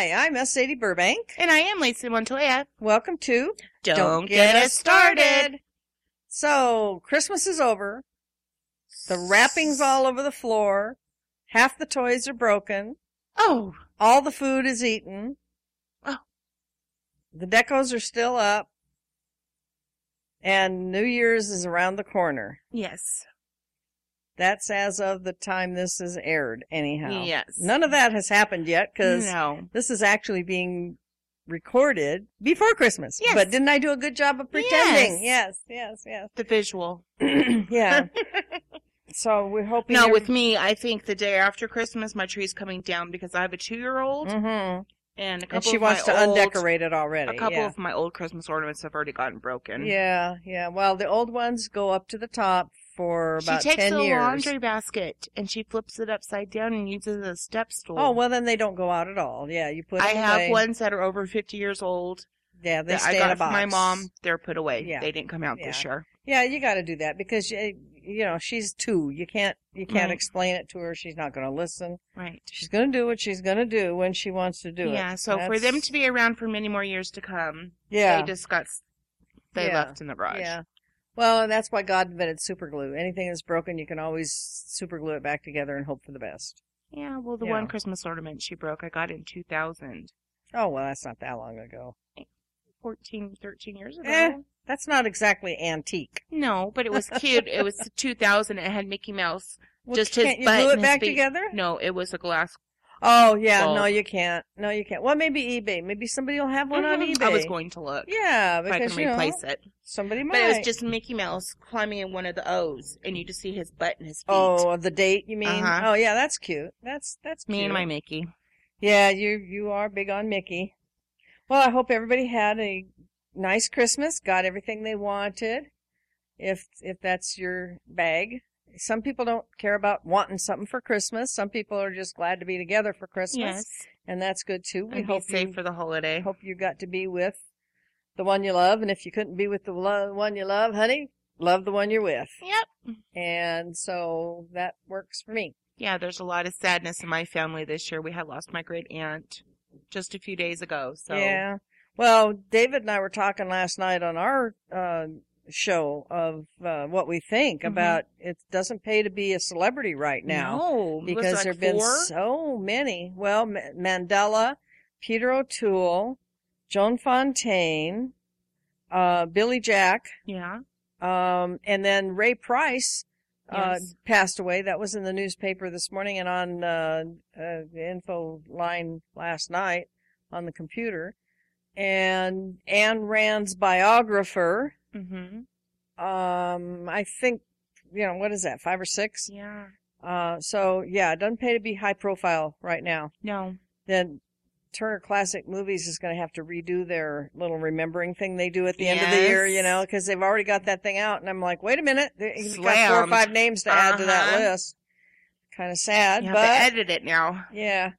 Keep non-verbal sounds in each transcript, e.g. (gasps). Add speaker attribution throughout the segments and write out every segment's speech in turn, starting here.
Speaker 1: Hi, I'm S. Sadie Burbank.
Speaker 2: And I am Lacie Montoya.
Speaker 1: Welcome to
Speaker 2: Don't, get, us started.
Speaker 1: So, Christmas is over. The wrapping's all over the floor. Half the toys are broken.
Speaker 2: Oh,
Speaker 1: All the food is eaten.
Speaker 2: Oh.
Speaker 1: The decos are still up. And New Year's is around the corner.
Speaker 2: yes.
Speaker 1: That's as of the time this is aired, anyhow.
Speaker 2: Yes.
Speaker 1: None of that has happened yet because
Speaker 2: No.
Speaker 1: this is actually being recorded before Christmas.
Speaker 2: Yes.
Speaker 1: But didn't I do a good job of pretending? Yes, yes, yes.
Speaker 2: The visual. (clears throat)
Speaker 1: yeah. (laughs) So we're hoping.
Speaker 2: No, with me, I think the day after Christmas, my tree's coming down because I have a two-year-old
Speaker 1: hmm
Speaker 2: and a couple
Speaker 1: And she wants to
Speaker 2: old,
Speaker 1: undecorate it already.
Speaker 2: A couple
Speaker 1: yeah.
Speaker 2: of my old Christmas ornaments have already gotten broken.
Speaker 1: Yeah, yeah. Well, the old ones go up to the top for about
Speaker 2: she takes
Speaker 1: ten
Speaker 2: the
Speaker 1: years.
Speaker 2: laundry basket and she flips it upside down and uses a step stool.
Speaker 1: Oh well, then they don't go out at all. Yeah, you put.
Speaker 2: I
Speaker 1: them
Speaker 2: have
Speaker 1: away.
Speaker 2: ones that are over 50 years old
Speaker 1: Yeah, they
Speaker 2: that
Speaker 1: stay
Speaker 2: I got
Speaker 1: in a
Speaker 2: from my mom. They're put away.
Speaker 1: Yeah.
Speaker 2: They didn't come out this year.
Speaker 1: Yeah, you got to do that because you, you know she's two. You can't you can't
Speaker 2: Right.
Speaker 1: explain it to her. She's not going to listen.
Speaker 2: Right.
Speaker 1: She's going to do what she's going to do when she wants to do it.
Speaker 2: yeah, so for
Speaker 1: That's-
Speaker 2: them to be around for many more years to come,
Speaker 1: yeah
Speaker 2: they just got, s- they
Speaker 1: Yeah.
Speaker 2: left in the garage.
Speaker 1: yeah. Well, and that's why God invented super glue. Anything that's broken, you can always super glue it back together and hope for the best.
Speaker 2: Yeah, well, the
Speaker 1: Yeah.
Speaker 2: one Christmas ornament she broke, I got in 2000.
Speaker 1: Oh well, that's not that long ago.
Speaker 2: 14, 13 years ago.
Speaker 1: Eh. That's not exactly antique.
Speaker 2: No, but it was cute. it was (laughs) 2000. It had Mickey Mouse.
Speaker 1: Well,
Speaker 2: Just his butt
Speaker 1: glue it back together?
Speaker 2: No, it was a glass.
Speaker 1: Oh yeah,
Speaker 2: Well-
Speaker 1: no, you can't. No, you can't. Well, maybe eBay. Maybe somebody will have one on
Speaker 2: Mhm.
Speaker 1: eBay.
Speaker 2: I was going to look.
Speaker 1: Yeah,
Speaker 2: If I
Speaker 1: because
Speaker 2: can
Speaker 1: you know,
Speaker 2: replace it.
Speaker 1: somebody might.
Speaker 2: But it was just Mickey Mouse climbing in one of the O's, and you just see his butt and his feet.
Speaker 1: Oh, the date you mean?
Speaker 2: Uh-huh.
Speaker 1: Oh yeah, that's cute. That's that's
Speaker 2: Me
Speaker 1: cute.
Speaker 2: and my Mickey.
Speaker 1: Yeah, you you are big on Mickey. Well, I hope everybody had a nice Christmas, got everything they wanted. If if that's your bag. Some people don't care about wanting something for Christmas. Some people are just glad to be together for Christmas,
Speaker 2: Yes.
Speaker 1: and that's good too. We
Speaker 2: And
Speaker 1: hope
Speaker 2: safe
Speaker 1: you
Speaker 2: for the holiday.
Speaker 1: hope you got to be with the one you love, and if you couldn't be with the lo- one you love, honey, love the one you're with.
Speaker 2: Yep.
Speaker 1: And so that works for me.
Speaker 2: Yeah, there's a lot of sadness in my family this year. We had lost my great aunt just a few days ago. So
Speaker 1: Yeah. Well, David and I were talking last night on our uh, show of uh, what we think
Speaker 2: Mhm.
Speaker 1: about it doesn't pay to be a celebrity right now
Speaker 2: no,
Speaker 1: because there have been so many. Well, Ma- Mandela, Peter O'Toole, Joan Fontaine, uh, Billy Jack,
Speaker 2: Yeah.
Speaker 1: um, and then Ray Price uh,
Speaker 2: Yes.
Speaker 1: passed away. That was in the newspaper this morning and on uh, uh, the info line last night on the computer. And Anne Rand's biographer,
Speaker 2: Mhm.
Speaker 1: um, I think, you know, what is that, five or six?
Speaker 2: Yeah.
Speaker 1: Uh, so yeah, it doesn't pay to be high profile right now.
Speaker 2: No.
Speaker 1: Then Turner Classic Movies is going to have to redo their little remembering thing they do at the end of the year, you know, because they've already got that thing out. And I'm like, wait a minute, you've got four or five names to add to that
Speaker 2: Uh-huh.
Speaker 1: list. Kind of sad,
Speaker 2: You have
Speaker 1: but
Speaker 2: to edit it now.
Speaker 1: yeah,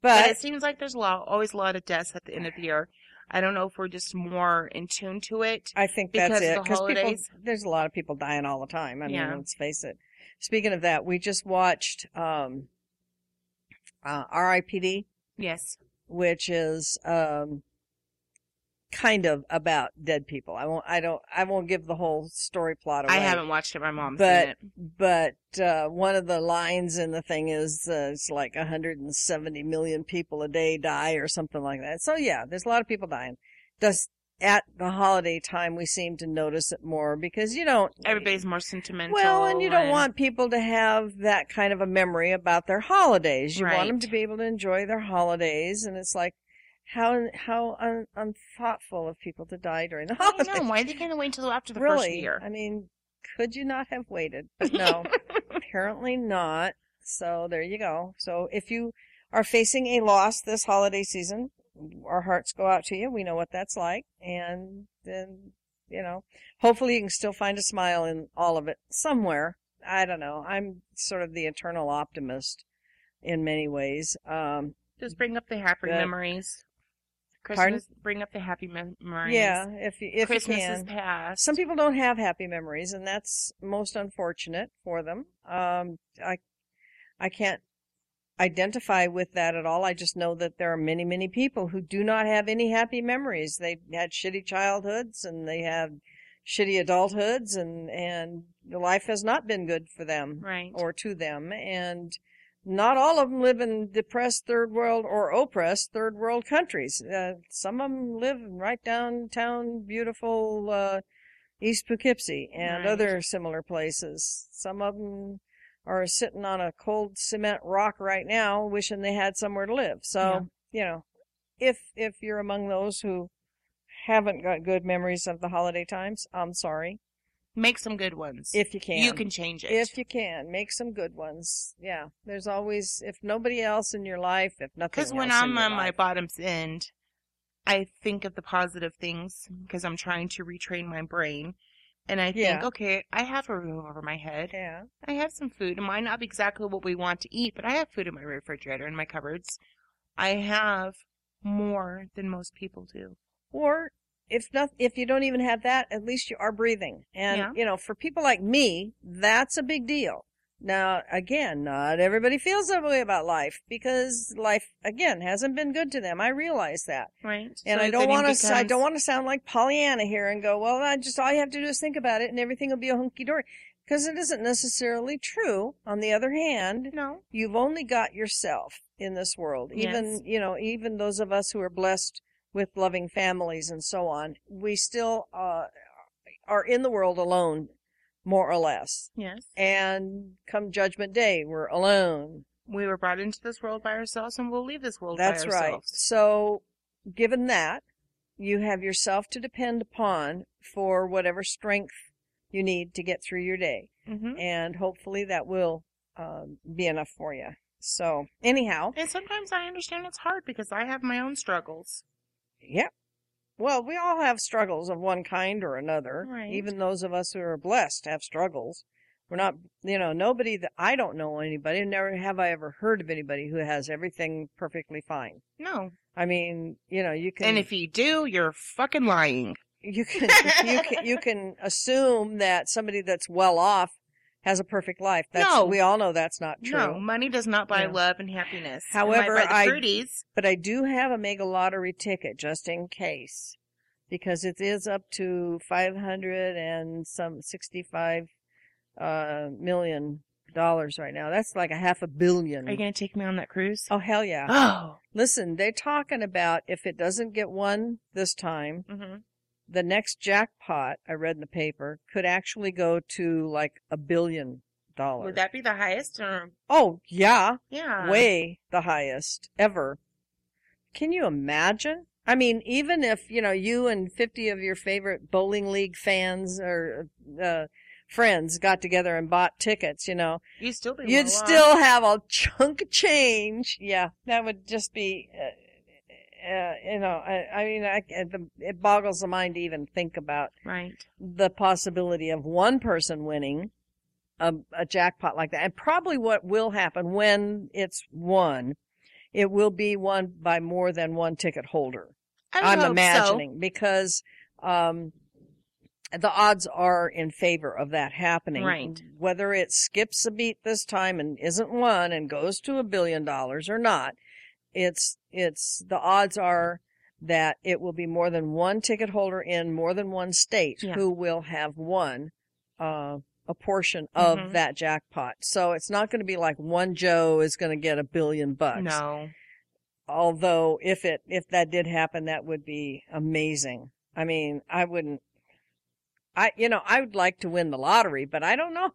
Speaker 2: But,
Speaker 1: but
Speaker 2: it seems like there's a lot, always a lot of deaths at the end of the year. I don't know if we're just more in tune to it.
Speaker 1: I think
Speaker 2: because
Speaker 1: that's it
Speaker 2: the
Speaker 1: because people, there's a lot of people dying all the time. I mean,
Speaker 2: Yeah.
Speaker 1: let's face it. Speaking of that, we just watched um, uh, R.I.P.D.
Speaker 2: Yes.
Speaker 1: which is um kind of about dead people. I won't I don't I won't give the whole story plot away.
Speaker 2: I haven't watched it. My mom's
Speaker 1: But-
Speaker 2: seen it.
Speaker 1: but uh one of the lines in the thing is uh, it's like 170 million people a day die or something like that. So yeah, there's a lot of people dying. Does at the holiday time we seem to notice it more because you don't
Speaker 2: Everybody's more sentimental.
Speaker 1: well, and you don't want people to have that kind of a memory about their holidays. You want them to be able to enjoy their holidays, and it's like, How how un, unthoughtful of people to die during the (laughs) holidays.
Speaker 2: I know. Why are they going to wait until after the
Speaker 1: really?
Speaker 2: first year?
Speaker 1: I mean, could you not have waited? But no, (laughs) apparently not. So there you go. So if you are facing a loss this holiday season, our hearts go out to you. We know what that's like, and then you know, hopefully you can still find a smile in all of it somewhere. I don't know. I'm sort of the eternal optimist in many ways. Um,
Speaker 2: Just bring up the happy
Speaker 1: That-
Speaker 2: memories.
Speaker 1: Pardon?
Speaker 2: Bring up the happy mem- memories.
Speaker 1: yeah, if you, if
Speaker 2: Christmas
Speaker 1: you can.
Speaker 2: is past.
Speaker 1: Some people don't have happy memories, and that's most unfortunate for them. Um, I, I can't identify with that at all. I just know that there are many, many people who do not have any happy memories. They had shitty childhoods, and they had shitty adulthoods, and and life has not been good for them
Speaker 2: right.
Speaker 1: or to them, and not all of them live in depressed third world or oppressed third world countries. Uh, some of them live right downtown beautiful uh, East Poughkeepsie and other similar places. Some of them are sitting on a cold cement rock right now, wishing they had somewhere to live. So you know, if if you're among those who haven't got good memories of the holiday times, I'm sorry.
Speaker 2: Make some good ones.
Speaker 1: If you can,
Speaker 2: you can change it.
Speaker 1: if you can make some good ones yeah there's always if nobody else in your life if nothing else.
Speaker 2: Because when I'm on my bottom's end, I think of the positive things because I'm trying to retrain my brain. And I think,
Speaker 1: Yeah.
Speaker 2: okay, I have a roof over my head.
Speaker 1: yeah
Speaker 2: I have some food. It might not be exactly what we want to eat, but I have food in my refrigerator and my cupboards. I have more than most people do.
Speaker 1: or if not if you don't even have that at least you are breathing and
Speaker 2: Yeah.
Speaker 1: you know for people like me that's a big deal now again not everybody feels that way about life because life again hasn't been good to them i realize that
Speaker 2: Right.
Speaker 1: And
Speaker 2: So
Speaker 1: I don't want to. I don't want to sound like Pollyanna here and go, "Well, I just all you have to do is think about it, and everything will be a hunky dory," because it isn't necessarily true. On the other hand,
Speaker 2: No.
Speaker 1: you've only got yourself in this world. Even
Speaker 2: Yes.
Speaker 1: you know, even those of us who are blessed with loving families and so on, we still uh, are in the world alone, more or less.
Speaker 2: Yes.
Speaker 1: And come Judgment Day, we're alone.
Speaker 2: We were brought into this world by ourselves and we'll leave this world
Speaker 1: That's
Speaker 2: by
Speaker 1: right. So, given that, you have yourself to depend upon for whatever strength you need to get through your day.
Speaker 2: hmm
Speaker 1: And hopefully that will um, be enough for you. So, anyhow,
Speaker 2: And sometimes I understand it's hard because I have my own struggles.
Speaker 1: Yeah. Well, we all have struggles of one kind or another.
Speaker 2: Right.
Speaker 1: Even those of us who are blessed have struggles. We're not, you know, nobody that I don't know anybody, never have I ever heard of anybody who has everything perfectly fine.
Speaker 2: No.
Speaker 1: I mean, you know, you can.
Speaker 2: And if you do, you're fucking lying.
Speaker 1: you can (laughs) you can you can assume that somebody that's well off has a perfect life. That's,
Speaker 2: No.
Speaker 1: we all know that's not true.
Speaker 2: No, money does not buy
Speaker 1: Yeah.
Speaker 2: love and happiness.
Speaker 1: However, I-
Speaker 2: fruities.
Speaker 1: But I do have a mega lottery ticket just in case, because it is up to five hundred and some sixty-five uh, million dollars right now. That's like a half a billion.
Speaker 2: Are you going to take me on that cruise?
Speaker 1: oh hell yeah!
Speaker 2: Oh. (gasps)
Speaker 1: Listen, they're talking about if it doesn't get won this time,
Speaker 2: hmm
Speaker 1: the next jackpot I read in the paper could actually go to like a billion dollars.
Speaker 2: Would that be the highest? Or
Speaker 1: oh yeah,
Speaker 2: yeah,
Speaker 1: way the highest ever. Can you imagine? I mean, even if you know you and fifty of your favorite bowling league fans or uh, friends got together and bought tickets, you know,
Speaker 2: You still be.
Speaker 1: you'd
Speaker 2: well
Speaker 1: still have a chunk of change. Yeah, that would just be, uh, uh, you know, I, I mean, I, the, it boggles the mind to even think about
Speaker 2: right.
Speaker 1: the possibility of one person winning a, a jackpot like that. And probably what will happen when it's won, it will be won by more than one ticket holder.
Speaker 2: I
Speaker 1: I'm
Speaker 2: hope so.
Speaker 1: imagining because, um, the odds are in favor of that happening.
Speaker 2: Right.
Speaker 1: Whether it skips a beat this time and isn't won and goes to a billion dollars or not, it's, it's, the odds are that it will be more than one ticket holder in more than one state
Speaker 2: Yeah.
Speaker 1: who will have won, uh, a portion of
Speaker 2: Mhm.
Speaker 1: that jackpot. So it's not going to be like one Joe is going to get a billion bucks
Speaker 2: No.
Speaker 1: although if it if that did happen that would be amazing i mean i wouldn't i you know i would like to win the lottery but i don't know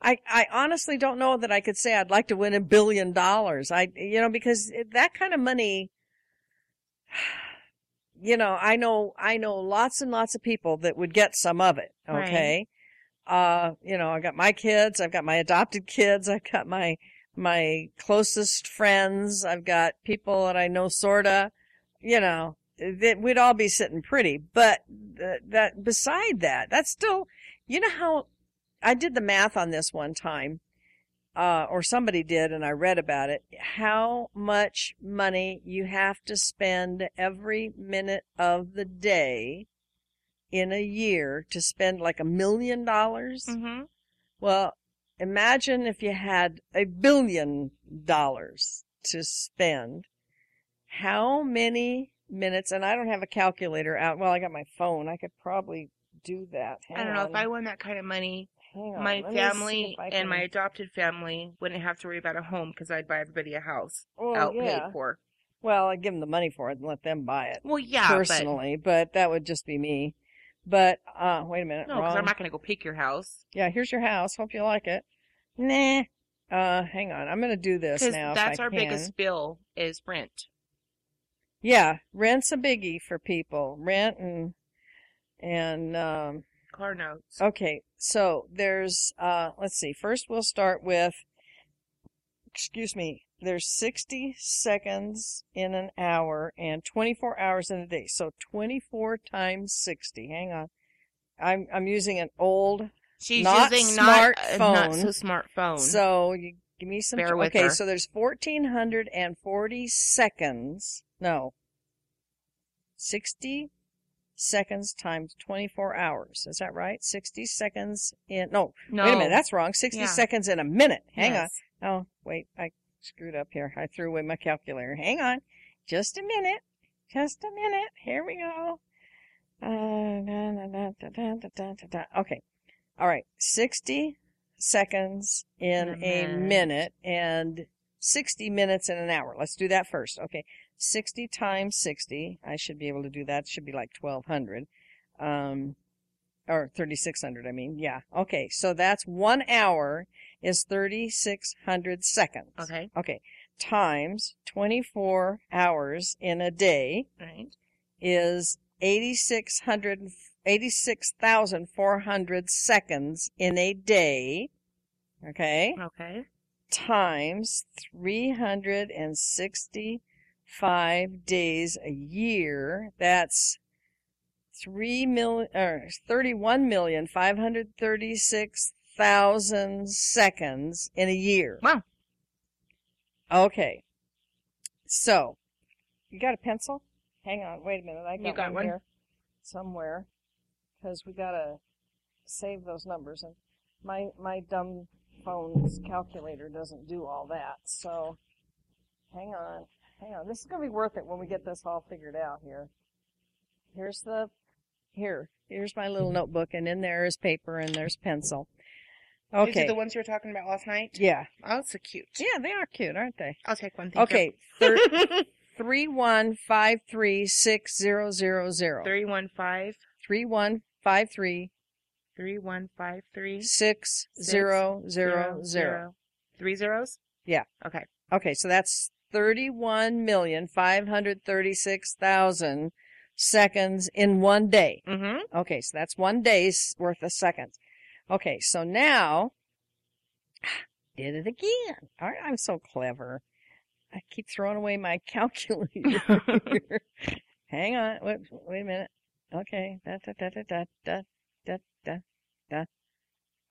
Speaker 1: i i honestly don't know that i could say i'd like to win a billion dollars i you know because that kind of money (sighs) you know, I know, I know lots and lots of people that would get some of it.
Speaker 2: Right.
Speaker 1: Okay. Uh, you know, I got my kids, I've got my adopted kids, I've got my, my closest friends, I've got people that I know sorta, you know, that we'd all be sitting pretty. But th- that, beside that, that's still, you know how I did the math on this one time uh, or somebody did, and I read about it, how much money you have to spend every minute of the day in a year to spend like a million dollars.
Speaker 2: Mm-hmm.
Speaker 1: Well, imagine if you had a billion dollars to spend. How many minutes? And I don't have a calculator out. Well, I got my phone. I could probably do that.
Speaker 2: I don't know if I won that kind of money.
Speaker 1: On.
Speaker 2: my
Speaker 1: Let me see
Speaker 2: family and my adopted family wouldn't have to worry about a home because I'd buy everybody a house
Speaker 1: well,
Speaker 2: out
Speaker 1: yeah.
Speaker 2: paid for.
Speaker 1: Well, I'd give them the money for it and let them buy it.
Speaker 2: Well, yeah,
Speaker 1: personally, but, that would just be me. But uh wait a minute,
Speaker 2: no, because. I'm not going to go pick your house.
Speaker 1: Yeah, here's your house. Hope you like it. Nah. Uh, hang on. I'm gonna do this now.
Speaker 2: that's our
Speaker 1: can.
Speaker 2: biggest bill is rent.
Speaker 1: Yeah, rent's a biggie for people. Rent and and um.
Speaker 2: Car notes.
Speaker 1: Okay, so there's uh. Let's see. First, we'll start with. Excuse me. There's 60 seconds in an hour and 24 hours in a day. So 24 times 60. Hang on. I'm I'm using an old
Speaker 2: She's
Speaker 1: not
Speaker 2: using not, uh, not so smartphone.
Speaker 1: So you give me some.
Speaker 2: Bear with
Speaker 1: okay,
Speaker 2: her.
Speaker 1: so there's 1440 seconds. No. 60 seconds times 24 hours. Is that right? 60 seconds in, no,
Speaker 2: no.
Speaker 1: wait a minute, that's wrong. 60
Speaker 2: yeah.
Speaker 1: seconds in a minute. Hang
Speaker 2: yes.
Speaker 1: on. Oh, wait, I screwed up here. I threw away my calculator. Hang on. Just a minute. Just a minute. Here we go. Okay. All right. 60 seconds in,
Speaker 2: in
Speaker 1: a, minute.
Speaker 2: a minute
Speaker 1: and 60 minutes in an hour. Let's do that first. Okay. 60 times 60. I should be able to do that. It should be like 1200. Um, or 3600, I mean. Yeah. Okay. So that's one hour is 3600 seconds.
Speaker 2: Okay.
Speaker 1: Okay. Times 24 hours in a day
Speaker 2: Right.
Speaker 1: is 8600 86,400 seconds in a day. Okay.
Speaker 2: Okay.
Speaker 1: Times 365 days a year. That's 3 million, or 31,536,000 seconds in a year.
Speaker 2: Wow.
Speaker 1: Okay. So, you got a pencil? Hang on, wait a minute. I got,
Speaker 2: You got
Speaker 1: one,
Speaker 2: one?
Speaker 1: here somewhere because we gotta save those numbers and my my dumb phone's calculator doesn't do all that. So, hang on, hang on. This is gonna be worth it when we get this all figured out here. Here's the here. Here's my little notebook, and in there is paper and there's pencil.
Speaker 2: These
Speaker 1: Okay.
Speaker 2: are the ones you were talking about last night.
Speaker 1: yeah.
Speaker 2: Oh, so cute.
Speaker 1: Yeah, they are cute, aren't they?
Speaker 2: I'll take one.
Speaker 1: Okay. Thir- (laughs) three one five three six zero zero zero.
Speaker 2: Three one five
Speaker 1: Three one five three
Speaker 2: three one five three
Speaker 1: six zero zero zero.
Speaker 2: Three zeros.
Speaker 1: Yeah.
Speaker 2: Okay.
Speaker 1: Okay, so that's thirty-one million five hundred thirty-six thousand seconds in one day.
Speaker 2: Mm-hmm.
Speaker 1: Okay, so that's one day's worth of seconds. Okay, so now (sighs) did it again. All right, I'm so clever. I keep throwing away my (laughs) calculator. Hang on. Wait, wait a minute. Okay. Da, da, da, da, da, da, da, da, da,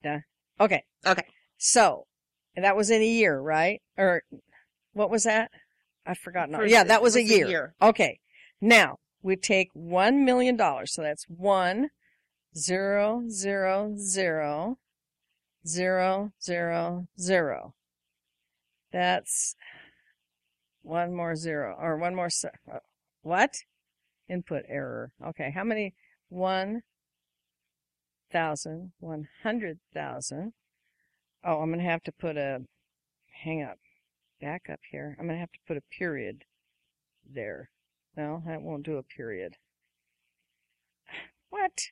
Speaker 1: da. Okay.
Speaker 2: Okay.
Speaker 1: So, and that was in a year, right? Or what was that? I've forgotten. Yeah, that was, a
Speaker 2: was a
Speaker 1: year.
Speaker 2: year.
Speaker 1: Okay. Now we take one million dollars. So that's one zero zero zero zero zero zero. That's one more zero or one more. uh, What? Input error. Okay. How many? One thousand, one hundred thousand. Oh, I'm going to have to put a, hang up, back up here. I'm going to have to put a period there. No, that won't do a period. (sighs) What?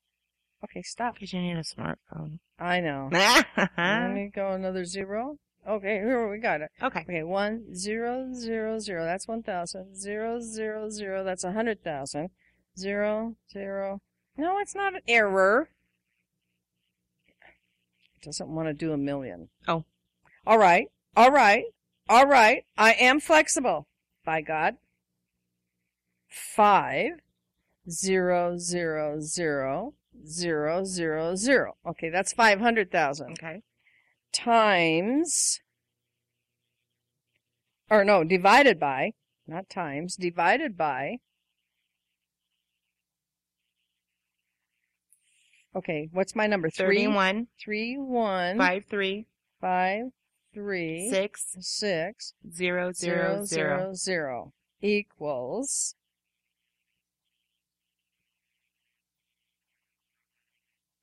Speaker 1: Okay, stop.
Speaker 2: Because you need a smartphone.
Speaker 1: I know. (laughs) Let me go another zero. Okay, here we got it.
Speaker 2: Okay.
Speaker 1: Okay, one zero zero zero. That's one thousand. Zero zero zero. That's a hundred thousand. Zero zero. No, it's not an error. It doesn't want to do a million.
Speaker 2: Oh.
Speaker 1: All right. All right. All right. I am flexible. By God. Five zero zero zero zero zero zero. Okay, that's five hundred thousand
Speaker 2: Okay.
Speaker 1: times, or no, divided by, not times, divided by, okay, what's my number? Three,
Speaker 2: Thirty-one,
Speaker 1: three, one,
Speaker 2: five, three, six,
Speaker 1: six,
Speaker 2: zero,
Speaker 1: zero,
Speaker 2: zero, zero.
Speaker 1: zero, zero equals,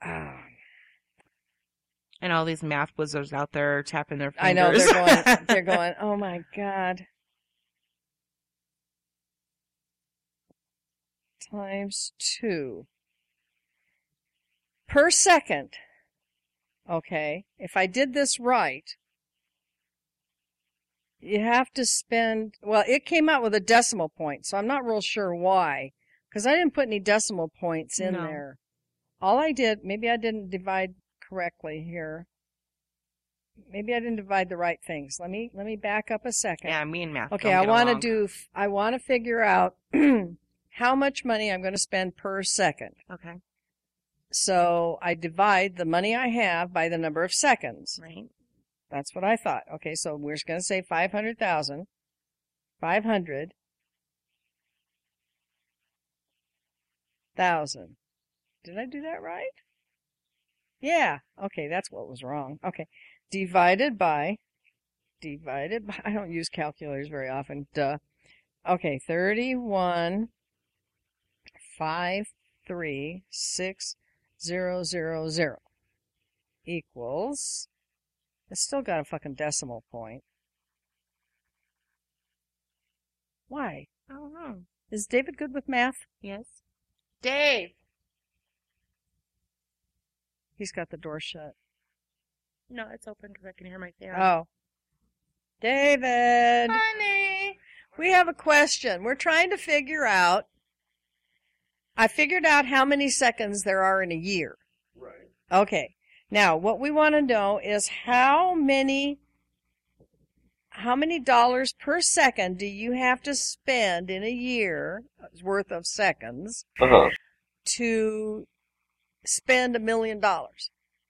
Speaker 1: ah,
Speaker 2: And all these math wizards out there are tapping their fingers.
Speaker 1: I know they're going, (laughs) they're going, oh my God. Times two. Per second. Okay. If I did this right, you have to spend, well, it came out with a decimal point, so I'm not real sure why. Cause I didn't put any decimal points in
Speaker 2: No.
Speaker 1: there. All I did, maybe I didn't divide correctly here. Maybe I didn't divide the right things. Let me, let me back up a second.
Speaker 2: yeah, me and math.
Speaker 1: Okay, I want to do, I want to figure out (clears throat) how much money I'm going to spend per second.
Speaker 2: Okay.
Speaker 1: So I divide the money I have by the number of seconds.
Speaker 2: Right.
Speaker 1: That's what I thought. Okay, so we're just going to say 500,000. 500. Thousand. Did I do that right? Yeah. Okay, that's what was wrong. Okay. Divided by, divided by, (laughs) I don't use calculators very often. Duh. Okay, 31, 5, 3, 6, 0, 0, 0 equals, it's still got a fucking decimal point. Why?
Speaker 2: I don't know.
Speaker 1: Is David good with math?
Speaker 2: Yes. Dave.
Speaker 1: He's got the door shut.
Speaker 2: No, it's open because I can hear my fan.
Speaker 1: Oh. David!
Speaker 2: Honey.
Speaker 1: We have a question. We're trying to figure out. I figured out how many seconds there are in a year.
Speaker 3: Right.
Speaker 1: Okay. Now, what we want to know is how many how many dollars per second do you have to spend in a year worth of seconds
Speaker 3: Uh huh.
Speaker 1: to spend a million dollars?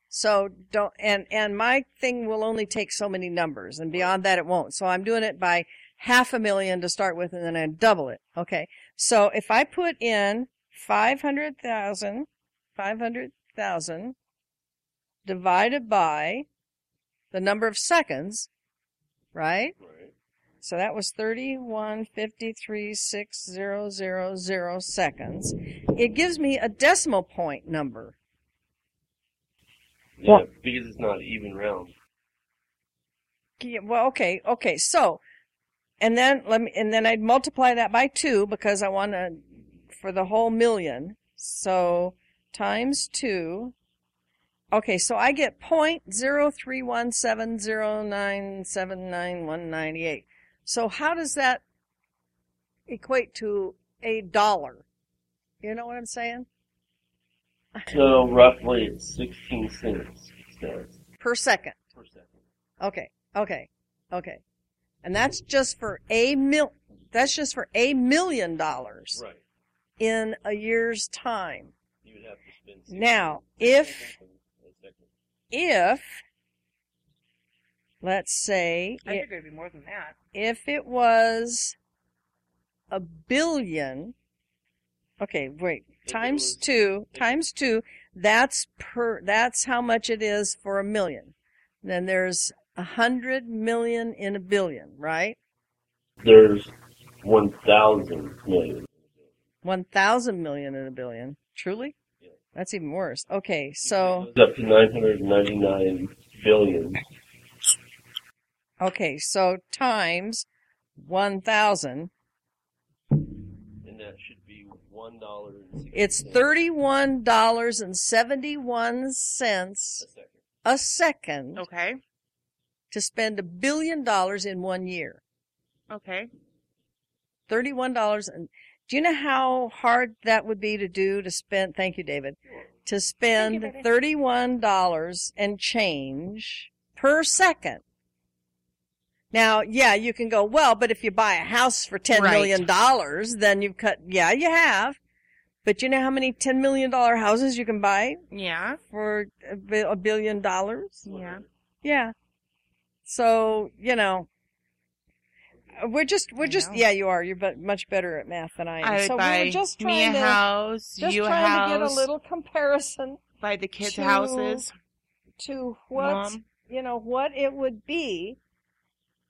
Speaker 1: So don't and and my thing will only take so many numbers and beyond that it won't. So I'm doing it by half a million to start with and then I double it. Okay. So if I put in 500,000 500,000 divided by the number of seconds, right?
Speaker 3: Right.
Speaker 1: So that was 31536000 seconds. It gives me a decimal point number.
Speaker 3: Yeah,
Speaker 1: Well-
Speaker 3: because it's not even round.
Speaker 1: Yeah, well, okay, okay. So, and then let me, and then I'd multiply that by two because I want to, for the whole million. So, times two. Okay, so I get point zero three one seven zero nine seven nine one ninety eight. So how does that equate to a dollar? You know what I'm saying? (laughs)
Speaker 3: So roughly it's 16 cents so
Speaker 1: Per second.
Speaker 3: per second.
Speaker 1: Okay, okay, okay. And that's just for a mil, that's just for a million dollars
Speaker 3: Right.
Speaker 1: in a year's time.
Speaker 3: You would have to spend.
Speaker 1: Now, if-. If, let's say,
Speaker 2: I
Speaker 1: i-
Speaker 2: think it'd be more than that.
Speaker 1: if it was a billion, okay, wait,
Speaker 3: If
Speaker 1: times
Speaker 3: was-
Speaker 1: two, times two, that's per, that's how much it is for a million. Then there's a hundred million in a billion, right?
Speaker 3: There's 1,000 million.
Speaker 1: One thousand million in a billion. Truly?
Speaker 3: Yeah.
Speaker 1: That's even worse. Okay, so,
Speaker 3: It goes up to 999 billion.
Speaker 1: okay, so times one thousand,
Speaker 3: And that should be one dollar
Speaker 1: it's $31.71
Speaker 3: a second.
Speaker 1: a second
Speaker 2: Okay.
Speaker 1: to spend a billion dollars in one year.
Speaker 2: Okay.
Speaker 1: Thirty-one dollars. And do you know how hard that would be to do? To spend? Thank you, David. To spend
Speaker 2: baby.
Speaker 1: thirty-one dollars and change per second. Now, yeah, you can go well, but if you buy a house for ten
Speaker 2: Right.
Speaker 1: million dollars, then you've cut. Yeah, you have. But you know how many ten million dollar houses you can buy
Speaker 2: Yeah.
Speaker 1: for a billion dollars?
Speaker 2: Yeah.
Speaker 1: Yeah. So, you know, we're just, we're
Speaker 2: I
Speaker 1: just,
Speaker 2: know.
Speaker 1: yeah, you are. You're but much better at math than I am.
Speaker 2: I would
Speaker 1: so
Speaker 2: buy
Speaker 1: we're just
Speaker 2: me
Speaker 1: trying
Speaker 2: a
Speaker 1: to,
Speaker 2: house,
Speaker 1: just
Speaker 2: you a
Speaker 1: trying
Speaker 2: house,
Speaker 1: to get a little comparison
Speaker 2: buy the kids'
Speaker 1: to-
Speaker 2: houses.
Speaker 1: to what,
Speaker 2: Mom.
Speaker 1: you know, what it would be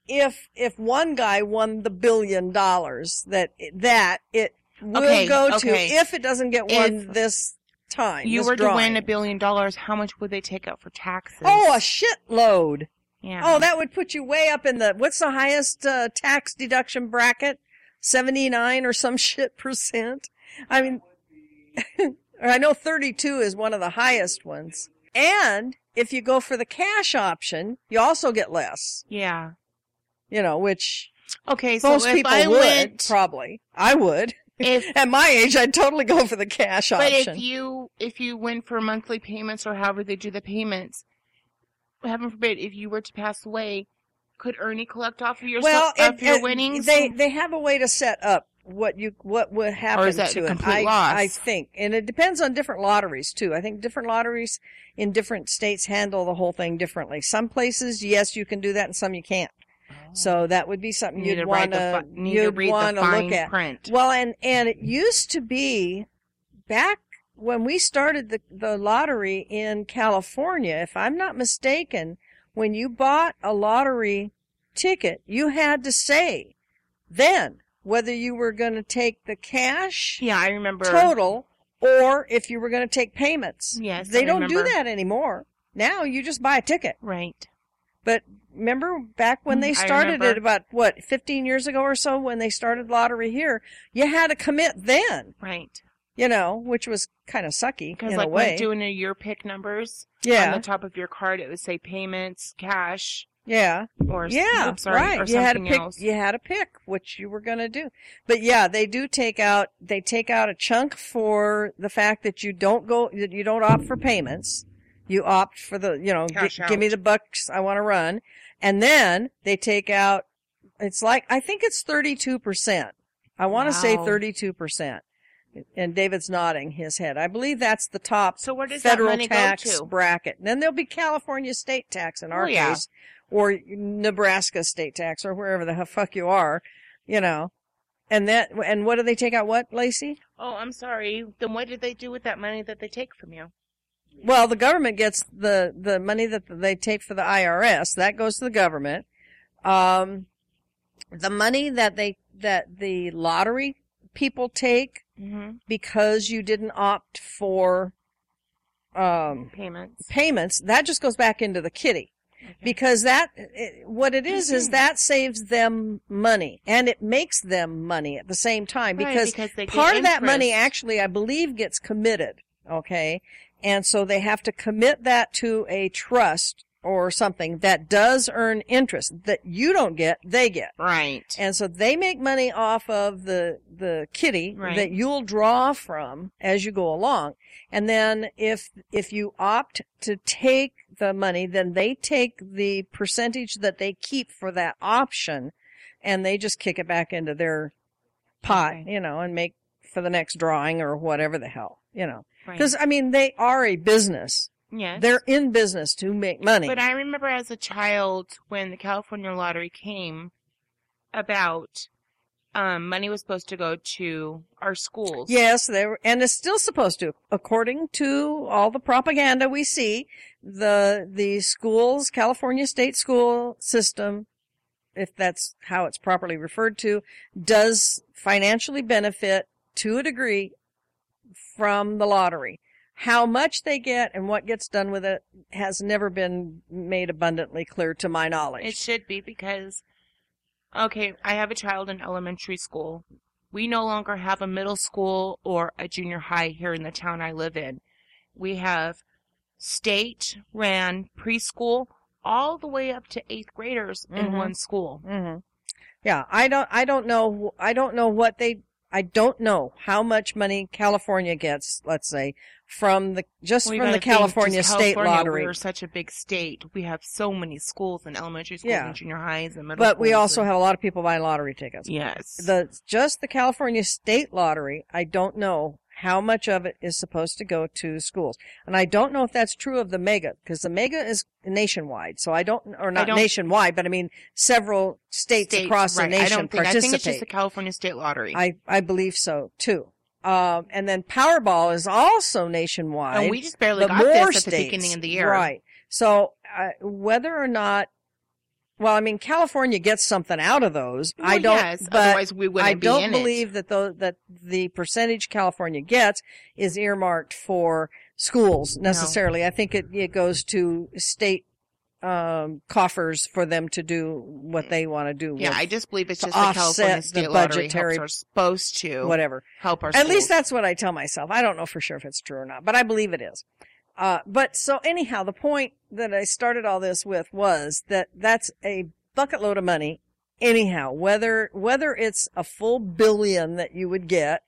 Speaker 1: if, if one guy won the billion dollars that, that it will
Speaker 2: Okay,
Speaker 1: go
Speaker 2: okay.
Speaker 1: to if it doesn't get won
Speaker 2: If
Speaker 1: this time.
Speaker 2: You
Speaker 1: this
Speaker 2: were to win a billion dollars, how much would they take out for taxes?
Speaker 1: Oh, a shitload.
Speaker 2: Yeah.
Speaker 1: Oh, that would put you way up in the, what's the highest uh, tax deduction bracket? 79 or some (laughs) shit percent? I mean, (laughs) I know 32 is one of the highest ones. And if you go for the cash option, you also get less,
Speaker 2: yeah.
Speaker 1: you know, which
Speaker 2: Okay, so
Speaker 1: most
Speaker 2: if
Speaker 1: people
Speaker 2: I
Speaker 1: would,
Speaker 2: went,
Speaker 1: probably. I would.
Speaker 2: if (laughs)
Speaker 1: At my age, I'd totally go for the cash
Speaker 2: but
Speaker 1: option.
Speaker 2: if you if you went for monthly payments or however they do the payments, heaven forbid, if you were to pass away, could Ernie collect off of your
Speaker 1: well,
Speaker 2: off
Speaker 1: it-
Speaker 2: your
Speaker 1: it-
Speaker 2: winnings?
Speaker 1: They they have a way to set up what you what would happen to
Speaker 2: a
Speaker 1: it. I,
Speaker 2: loss?
Speaker 1: I think, and it depends on different lotteries too. I think different lotteries in different states handle the whole thing differently. Some places, yes, you can do that, and some you can't. So oh. that would be something
Speaker 2: Oh.
Speaker 1: you'd want to
Speaker 2: fi- need to
Speaker 1: you'd want to look at.
Speaker 2: print.
Speaker 1: Well, and and it used to be back when we started the the lottery in California, if I'm not mistaken, when you bought a lottery ticket, you had to say then whether you were going to take the cash
Speaker 2: Yeah, I remember.
Speaker 1: total or if you were going to take payments.
Speaker 2: Yes,
Speaker 1: They
Speaker 2: I
Speaker 1: don't do that anymore. Now you just buy a ticket.
Speaker 2: Right.
Speaker 1: But remember back when
Speaker 2: Mm,
Speaker 1: they started it about what, 15 years ago or so when they started lottery here, you had to commit then,
Speaker 2: Right.
Speaker 1: You know, which was kind of sucky
Speaker 2: Because like
Speaker 1: a way.
Speaker 2: when doing a your pick numbers
Speaker 1: yeah, on
Speaker 2: the top of your card, it would say payments, cash,
Speaker 1: yeah.
Speaker 2: or
Speaker 1: Yeah,
Speaker 2: oops, sorry,
Speaker 1: right.
Speaker 2: or
Speaker 1: you had to
Speaker 2: something
Speaker 1: pick.
Speaker 2: else.
Speaker 1: You had to pick which you were going to do. But yeah, they do take out. They take out a chunk for the fact that you don't go. That you don't opt for payments. You opt for the. You know,
Speaker 2: Cash
Speaker 1: give me the bucks I want to run, and then they take out. It's like I think it's thirty two percent. I want to say thirty two percent. And David's nodding his head. I believe that's the top
Speaker 2: So where does
Speaker 1: federal
Speaker 2: that money
Speaker 1: tax
Speaker 2: go to?
Speaker 1: bracket. And then there'll be California state tax in our
Speaker 2: Oh, yeah.
Speaker 1: case, or Nebraska state tax, or wherever the fuck you are, you know. And that, and what do they take out? What, Lacie?
Speaker 2: Oh, I'm sorry. Then what did they do with that money that they take from you?
Speaker 1: Well, the government gets the the money that they take for the IRS. That goes to the government. Um, the money that they that the lottery people take
Speaker 2: Mm-hmm.
Speaker 1: because you didn't opt for um
Speaker 2: Payments.
Speaker 1: payments, that just goes back into the kitty. Because that, it, what it is, is (clears throat) that saves them money and it makes them money at the same time
Speaker 2: Right,
Speaker 1: because,
Speaker 2: because they get
Speaker 1: part of that money actually, I believe, gets committed. Okay. And so they have to commit that to a trust or something that does earn interest that you don't get, they get.
Speaker 2: Right.
Speaker 1: And so they make money off of the, the kitty
Speaker 2: Right.
Speaker 1: that you'll draw from as you go along. And then if, if you opt to take the money, then they take the percentage that they keep for that option and they just kick it back into their pot,
Speaker 2: Okay.
Speaker 1: you know, and make for the next drawing or whatever the hell, you know.
Speaker 2: Right.
Speaker 1: Cause I mean, they are a business.
Speaker 2: Yes.
Speaker 1: They're in business to make money.
Speaker 2: But I remember as a child when the California lottery came about, um, money was supposed to go to our schools.
Speaker 1: Yes, they were, and it's still supposed to, according to all the propaganda we see. The the schools, California state school system, if that's how it's properly referred to, does financially benefit to a degree from the lottery. How much they get and what gets done with it has never been made abundantly clear to my knowledge.
Speaker 2: It should be because, okay, I have a child in elementary school. We no longer have a middle school or a junior high here in the town I live in. We have state ran preschool all the way up to eighth graders in
Speaker 1: Mhm.
Speaker 2: one school.
Speaker 1: hmm Yeah, I don't. I don't know. I don't know what they. I don't know how much money California gets. Let's say from the just
Speaker 2: Well,
Speaker 1: from the California state
Speaker 2: California,
Speaker 1: lottery.
Speaker 2: We're such a big state. We have so many schools and elementary schools
Speaker 1: Yeah.
Speaker 2: and junior highs and middle
Speaker 1: But we also
Speaker 2: and-
Speaker 1: have a lot of people buying lottery tickets.
Speaker 2: yes.
Speaker 1: The just the California state lottery. I don't know how much of it is supposed to go to schools, and I don't know if that's true of the mega because the mega is nationwide. So I don't, or not
Speaker 2: don't-
Speaker 1: nationwide, but I mean several states,
Speaker 2: States,
Speaker 1: across
Speaker 2: right.
Speaker 1: the nation
Speaker 2: I don't think. I think it's just the California State Lottery.
Speaker 1: I, I believe so too. Um, and then Powerball is also nationwide.
Speaker 2: and we just barely got
Speaker 1: more
Speaker 2: this at
Speaker 1: states.
Speaker 2: the beginning of the year.
Speaker 1: Right. So, uh, whether or not, well, I mean, California gets something out of those. I don't,
Speaker 2: Yes,
Speaker 1: but
Speaker 2: otherwise we wouldn't
Speaker 1: I
Speaker 2: be
Speaker 1: don't
Speaker 2: in
Speaker 1: believe that the, that the percentage California gets is earmarked for schools necessarily. I think it, it goes to state, um, coffers for them to do what they want to do.
Speaker 2: Yeah,
Speaker 1: with
Speaker 2: I just believe it's just the California
Speaker 1: the
Speaker 2: State Lottery
Speaker 1: budgetary-
Speaker 2: helps are supposed to
Speaker 1: whatever.
Speaker 2: help our
Speaker 1: At
Speaker 2: schools.
Speaker 1: least that's what I tell myself. I don't know for sure if it's true or not, but I believe it is. Uh, but so anyhow, the point that I started all this with was that that's a bucket load of money. Anyhow, whether, whether it's a full billion that you would get,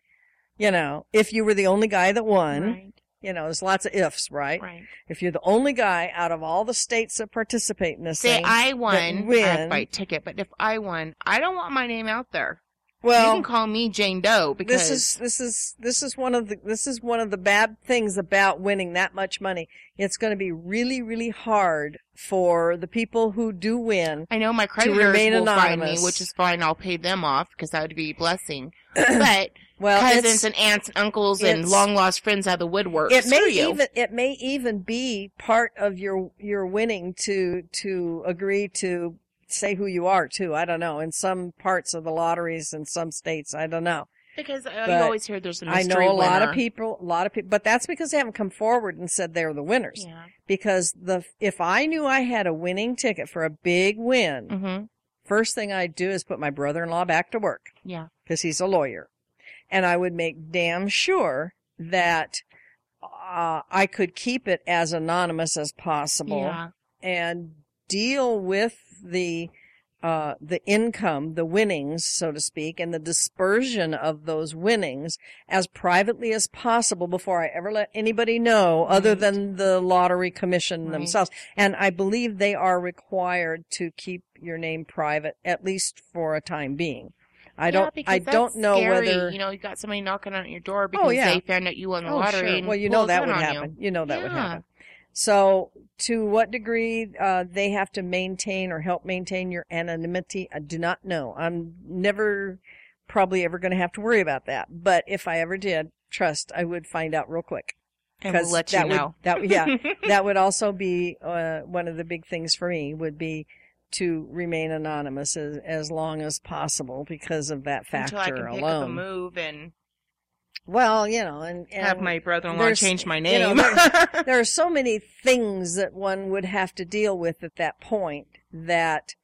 Speaker 1: you know, if you were the only guy that won,
Speaker 2: right,
Speaker 1: you know, there's lots of ifs, right?
Speaker 2: right.
Speaker 1: If you're the only guy out of all the states that participate in this
Speaker 2: Say
Speaker 1: thing,
Speaker 2: I won I
Speaker 1: win-
Speaker 2: have fight ticket, but if I won, I don't want my name out there. You
Speaker 1: well,
Speaker 2: can call me Jane Doe because
Speaker 1: this is this is this is one of the this is one of the bad things about winning that much money. It's going to be really really hard for the people who do win.
Speaker 2: I know my creditors
Speaker 1: remain
Speaker 2: will find me, which is fine. I'll pay them off because that would be a blessing. (clears throat) but
Speaker 1: Well,
Speaker 2: cousins and aunts and uncles and long lost friends out of the woodwork.
Speaker 1: it may
Speaker 2: you.
Speaker 1: even it may even be part of your your winning to to agree to say who you are too. I don't know. In some parts of the lotteries in some states, I don't know.
Speaker 2: because uh, you always hear there's a
Speaker 1: I
Speaker 2: mystery
Speaker 1: know a lot of people, a lot of people, but that's because they haven't come forward and said they're the winners.
Speaker 2: Yeah.
Speaker 1: Because the if I knew I had a winning ticket for a big win,
Speaker 2: Mhm.
Speaker 1: first thing I'd do is put my brother-in-law back to work
Speaker 2: Yeah.
Speaker 1: because he's a lawyer. And I would make damn sure that uh, I could keep it as anonymous as possible
Speaker 2: Yeah.
Speaker 1: and deal with the uh, the income, the winnings, so to speak, and the dispersion of those winnings as privately as possible before I ever let anybody know other than the lottery commission
Speaker 2: Right.
Speaker 1: themselves. And I believe they are required to keep your name private, at least for a time being. I
Speaker 2: Yeah,
Speaker 1: don't, I don't know
Speaker 2: scary.
Speaker 1: whether,
Speaker 2: you know you got somebody knocking on your door because
Speaker 1: yeah.
Speaker 2: they found out you won the
Speaker 1: oh,
Speaker 2: lottery.
Speaker 1: sure. Well, you know that would happen. You, know that would happen. So, to what degree uh, they have to maintain or help maintain your anonymity, I do not know. I'm never probably ever going to have to worry about that. But if I ever did, trust I would find out real quick.
Speaker 2: And we'll let you
Speaker 1: that
Speaker 2: know.
Speaker 1: Would, (laughs) that yeah, (laughs) that would also be uh, one of the big things for me would be to remain anonymous as, as long as possible because of that factor
Speaker 2: Until I can pick up a move and
Speaker 1: Well, you know, and, and
Speaker 2: have my brother-in-law change my
Speaker 1: you
Speaker 2: name.
Speaker 1: know, (laughs) there are so many things that one would have to deal with at that point that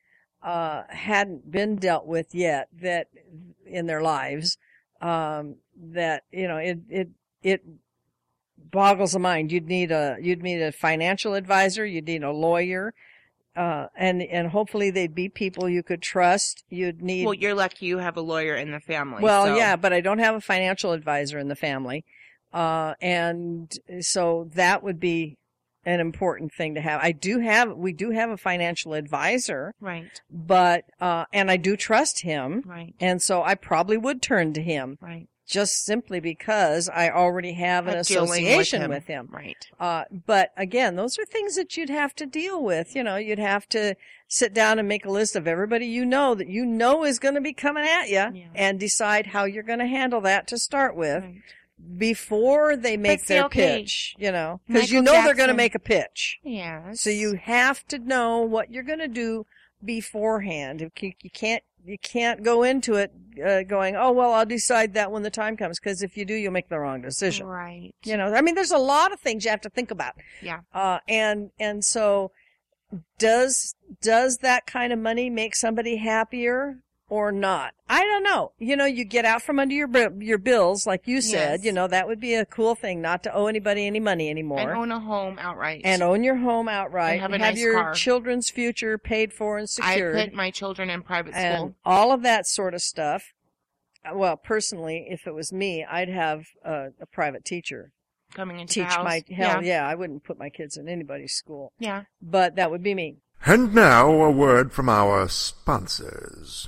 Speaker 1: uh, hadn't been dealt with yet that in their lives um, that you know it it it boggles the mind. You'd need a you'd need a financial advisor. You'd need a lawyer uh, and and hopefully they'd be people you could trust you'd need
Speaker 2: well, you're lucky you have a lawyer in the family.
Speaker 1: well,
Speaker 2: so-
Speaker 1: yeah, but I don't have a financial advisor in the family. Uh, and so that would be an important thing to have. I do have, we do have a financial advisor,
Speaker 2: Right.
Speaker 1: but, uh, and I do trust him.
Speaker 2: Right.
Speaker 1: And so I probably would turn to him
Speaker 2: Right.
Speaker 1: Just simply because I already have an
Speaker 2: Have dealing
Speaker 1: association with him.
Speaker 2: Right.
Speaker 1: Uh, but again, those are things that you'd have to deal with. You know, you'd have to sit down and make a list of everybody you know that you know is going to be coming at you
Speaker 2: Yeah.
Speaker 1: and decide how you're going to handle that to start with
Speaker 2: Right.
Speaker 1: before they make their
Speaker 2: okay,
Speaker 1: pitch, you know, because you know they're going to make a pitch.
Speaker 2: Yeah.
Speaker 1: So you have to know what you're going to do beforehand. You can't, you can't go into it uh, going, oh, well, I'll decide that when the time comes. Because if you do, you'll make the wrong decision.
Speaker 2: Right.
Speaker 1: You know, I mean, there's a lot of things you have to think about.
Speaker 2: Yeah.
Speaker 1: Uh, and, and so does, does that kind of money make somebody happier? Or not. I don't know. You know, you get out from under your your bills, like you said.
Speaker 2: Yes.
Speaker 1: You know, that would be a cool thing, not to owe anybody any money anymore,
Speaker 2: And own a home outright.
Speaker 1: and own your home outright,
Speaker 2: And have a
Speaker 1: have
Speaker 2: nice
Speaker 1: your
Speaker 2: car.
Speaker 1: children's future paid for and secured.
Speaker 2: I
Speaker 1: secured,
Speaker 2: put my children in private
Speaker 1: and
Speaker 2: school.
Speaker 1: all of that sort of stuff. Uh, Well, personally, if it was me, I'd have a, a private teacher
Speaker 2: Coming into
Speaker 1: teach
Speaker 2: the house.
Speaker 1: my hell.
Speaker 2: yeah.
Speaker 1: yeah, I wouldn't put my kids in anybody's school,
Speaker 2: Yeah.
Speaker 1: but that would be me.
Speaker 4: And now a word from our sponsors.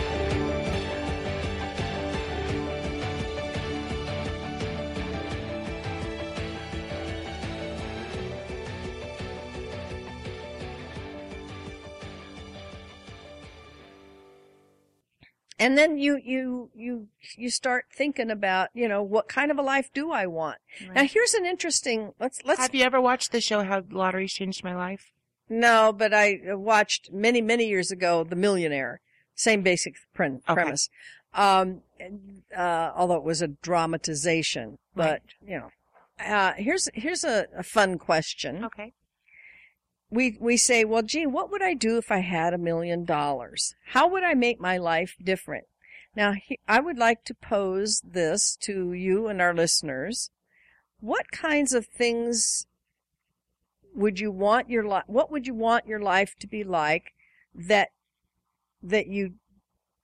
Speaker 1: And then you, you, you, you start thinking about, you know, what kind of a life do I want? Now here's an interesting, let's, let's,
Speaker 2: Have you ever watched the show How Lotteries Changed My Life?
Speaker 1: no, but I watched many, many years ago, The Millionaire. Same basic pre-
Speaker 2: Okay.
Speaker 1: premise. Um, uh, although it was a dramatization, but,
Speaker 2: Right.
Speaker 1: you know, uh, here's, here's a, a fun question.
Speaker 2: Okay.
Speaker 1: We we say, well, gee, what would I do if I had a million dollars? How would I make my life different? Now, he, I would like to pose this to you and our listeners. What kinds of things would you want your life? What would you want your life to be like that that you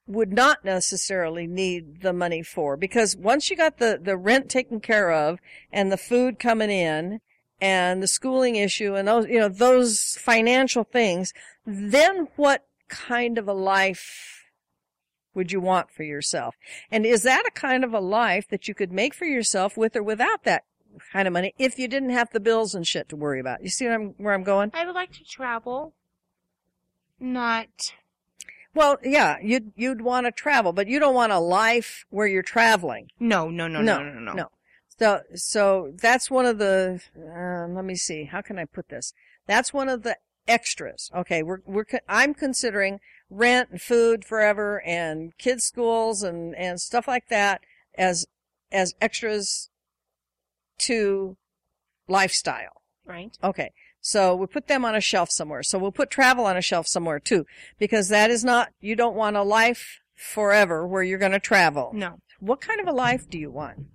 Speaker 1: would not necessarily need the money for? Because once you got the the rent taken care of and the food coming in and the schooling issue and those, you know, those financial things, then what kind of a life would you want for yourself? And is that a kind of a life that you could make for yourself with or without that kind of money if you didn't have the bills and shit to worry about. You see what I'm, where I'm going?
Speaker 2: I would like to travel. Not
Speaker 1: Well, yeah, you'd, you'd want to travel, but you don't want a life where you're traveling.
Speaker 2: no, no, no, no, no, no, no.
Speaker 1: no. So, so that's one of the, um, let me see, how can I put this? That's one of the extras. Okay, we're, we're, I'm considering rent and food forever and kids' schools and, and stuff like that as, as extras to lifestyle.
Speaker 2: Right.
Speaker 1: Okay. So we put them on a shelf somewhere. So we'll put travel on a shelf somewhere too, because that is not, you don't want a life forever where you're going to travel.
Speaker 2: No.
Speaker 1: What kind of a life do you want?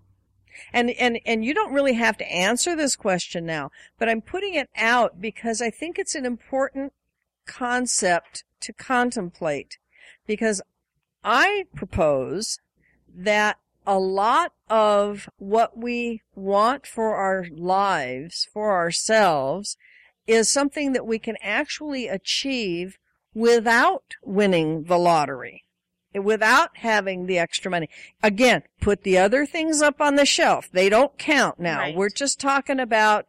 Speaker 1: And, and, and you don't really have to answer this question now, but I'm putting it out because I think it's an important concept to contemplate. Because I propose that a lot of what we want for our lives, for ourselves, is something that we can actually achieve without winning the lottery, without having the extra money. Again, put the other things up on the shelf. They don't count now.
Speaker 2: Right.
Speaker 1: We're just talking about,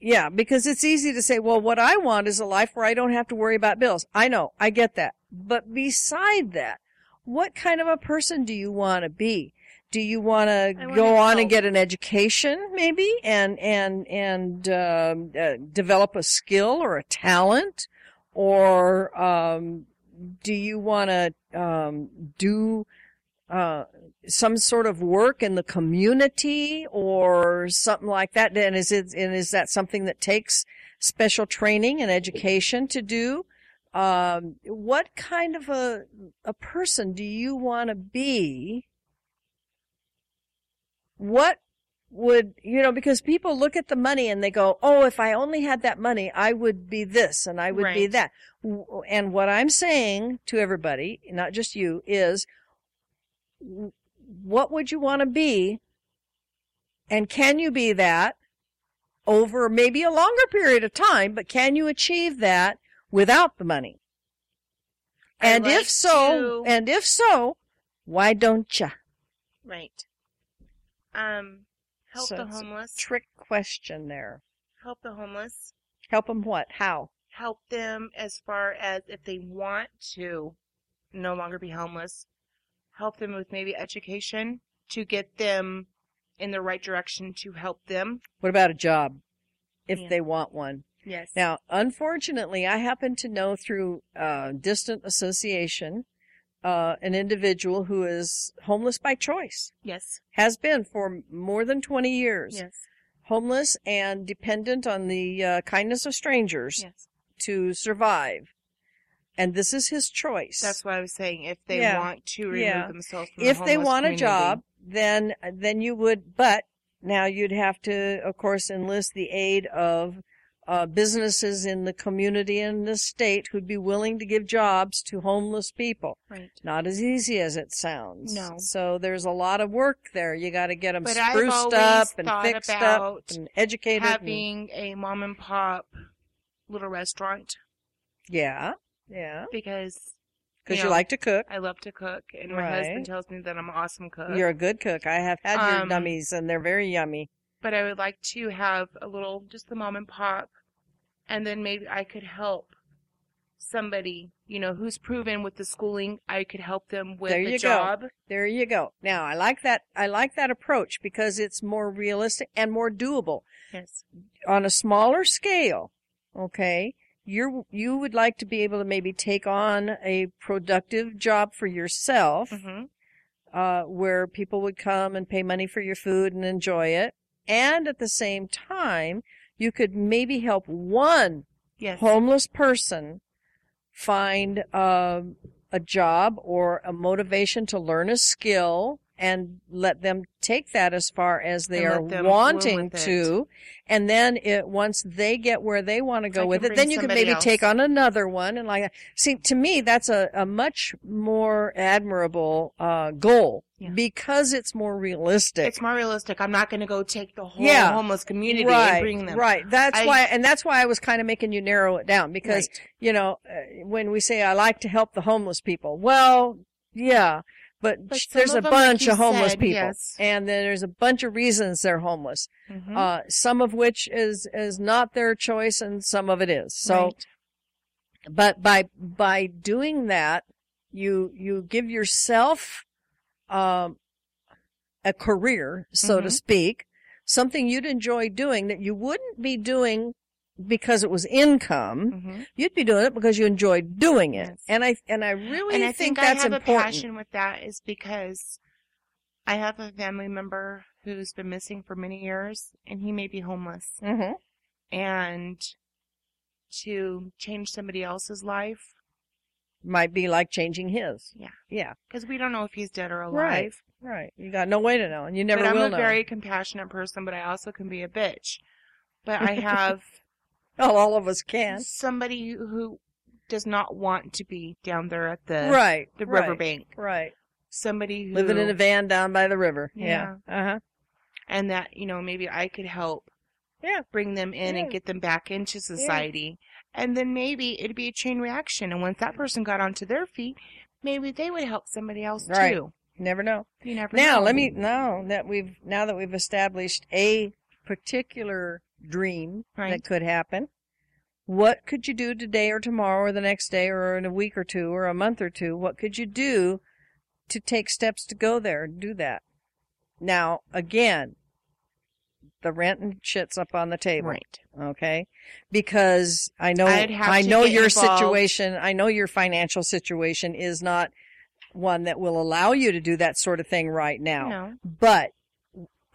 Speaker 1: yeah, because it's easy to say, well, what I want is a life where I don't have to worry about bills. I know, I get that. But beside that, what kind of a person do you want to be? Do you want to go on and get an education, maybe, and and and um, uh, develop a skill or a talent, or um, do you want to um, do uh, some sort of work in the community or something like that? And is it and is that something that takes special training and education to do? Um, what kind of a a person do you want to be? What would you know? Because people look at the money and they go, "Oh, if I only had that money, I would be this and I would be that." And what I'm saying to everybody, not just you, is what would you want to be? And can you be that over maybe a longer period of time, but can you achieve that without the money? And
Speaker 2: like
Speaker 1: if so,
Speaker 2: to-
Speaker 1: and if so, why don't you?
Speaker 2: Right. Um, help
Speaker 1: So
Speaker 2: the homeless.
Speaker 1: Trick question there.
Speaker 2: help the homeless.
Speaker 1: Help them what? How?
Speaker 2: Help them as far as if they want to no longer be homeless. Help them with maybe education to get them in the right direction to help them.
Speaker 1: What about a job? If
Speaker 2: Yeah.
Speaker 1: they want one.
Speaker 2: Yes.
Speaker 1: Now, unfortunately, I happen to know through uh, distant association uh, an individual who is homeless by choice,
Speaker 2: yes.
Speaker 1: has been for more than 20 years.
Speaker 2: Yes.
Speaker 1: Homeless and dependent on the uh, kindness of strangers
Speaker 2: Yes.
Speaker 1: to survive. And this is his choice.
Speaker 2: That's what I was saying. If they
Speaker 1: Yeah.
Speaker 2: want to remove
Speaker 1: Yeah.
Speaker 2: themselves from
Speaker 1: if
Speaker 2: the
Speaker 1: they want a job, then then you would. But now you'd have to, of course, enlist the aid of uh, businesses in the community and the state who'd be willing to give jobs to homeless people.
Speaker 2: Right.
Speaker 1: Not as easy as it sounds.
Speaker 2: No.
Speaker 1: So there's a lot of work there. You got to get them
Speaker 2: But
Speaker 1: spruced up and fixed up and educated. and-
Speaker 2: Having a mom and pop little restaurant
Speaker 1: yeah, yeah.
Speaker 2: because
Speaker 1: Because you,
Speaker 2: know,
Speaker 1: like to cook.
Speaker 2: I love to cook, and my
Speaker 1: Right.
Speaker 2: husband tells me that I'm an awesome cook.
Speaker 1: You're a good cook. I have had your
Speaker 2: Um,
Speaker 1: dummies and they're very yummy.
Speaker 2: but I would like to have a little, just the mom and pop, and then maybe I could help somebody, you know, who's proven with the schooling. I could help them with
Speaker 1: There you go.
Speaker 2: job.
Speaker 1: There you go. Now I like that. I like that approach because it's more realistic and more doable
Speaker 2: Yes.
Speaker 1: on a smaller scale. Okay. You're, you would like to be able to maybe take on a productive job for yourself,
Speaker 2: hmm
Speaker 1: uh, where people would come and pay money for your food and enjoy it. And at the same time, you could maybe help one
Speaker 2: Yes.
Speaker 1: homeless person find um, a job or a motivation to learn a skill and let them take that as far as they
Speaker 2: And
Speaker 1: are
Speaker 2: let them bloom
Speaker 1: wanting to and then it once they get where they want to go
Speaker 2: I
Speaker 1: with it then you can maybe
Speaker 2: else.
Speaker 1: take on another one and like that. see to me that's a, a much more admirable uh, goal
Speaker 2: Yeah.
Speaker 1: because it's more realistic
Speaker 2: It's more realistic. I'm not going to go take the whole
Speaker 1: Yeah.
Speaker 2: homeless community
Speaker 1: right,
Speaker 2: and bring them.
Speaker 1: Right. That's
Speaker 2: I-
Speaker 1: why, and that's why I was kind of making you narrow it down because,
Speaker 2: Right.
Speaker 1: you know, uh, when we say I like to help the homeless people, well, yeah, but,
Speaker 2: But
Speaker 1: there's a
Speaker 2: them, like
Speaker 1: bunch
Speaker 2: you
Speaker 1: of homeless
Speaker 2: said,
Speaker 1: people,
Speaker 2: yes.
Speaker 1: and then there's a bunch of reasons they're homeless.
Speaker 2: Mhm.
Speaker 1: Uh, some of which is is not their choice, and some of it is. So,
Speaker 2: Right.
Speaker 1: but by by doing that, you you give yourself um, a career, so to
Speaker 2: Mhm.
Speaker 1: speak, something you'd enjoy doing that you wouldn't be doing because it was income.
Speaker 2: Mhm.
Speaker 1: You'd be doing it because you enjoyed doing it.
Speaker 2: Yes.
Speaker 1: And I and I really
Speaker 2: and I
Speaker 1: think,
Speaker 2: think,
Speaker 1: that's
Speaker 2: I have
Speaker 1: important.
Speaker 2: a passion with that is because I have a family member who's been missing for many years, and he may be homeless.
Speaker 1: hmm
Speaker 2: And to change somebody else's life,
Speaker 1: Might be like changing his.
Speaker 2: Yeah.
Speaker 1: Yeah.
Speaker 2: because we don't know if he's dead or alive.
Speaker 1: Right. Right. You got no way to know, and you never
Speaker 2: but I'm a
Speaker 1: know.
Speaker 2: very compassionate person, but I also can be a bitch. But I (laughs) have
Speaker 1: Well, (laughs) all of us can.
Speaker 2: somebody who does not want to be down there at the
Speaker 1: right.
Speaker 2: the
Speaker 1: right,
Speaker 2: riverbank.
Speaker 1: Right.
Speaker 2: Somebody who
Speaker 1: Living in a van down by the river.
Speaker 2: Yeah.
Speaker 1: Uh huh.
Speaker 2: and that you know maybe I could help
Speaker 1: Yeah.
Speaker 2: bring them in
Speaker 1: Yeah.
Speaker 2: and get them back into society and then maybe it'd be a chain reaction and once that person got onto their feet maybe they would help somebody else
Speaker 1: Right.
Speaker 2: too
Speaker 1: Never know.
Speaker 2: you never
Speaker 1: Now,
Speaker 2: know.
Speaker 1: let me now that we've now that we've established a particular dream
Speaker 2: Right.
Speaker 1: that could happen. What could you do today or tomorrow or the next day or in a week or two or a month or two? What could you do to take steps to go there and do that? Now, again, the rent and shit's up on the table.
Speaker 2: right
Speaker 1: Okay. Because I know, I know your
Speaker 2: involved.
Speaker 1: situation, I know your financial situation is not one that will allow you to do that sort of thing right now.
Speaker 2: no
Speaker 1: But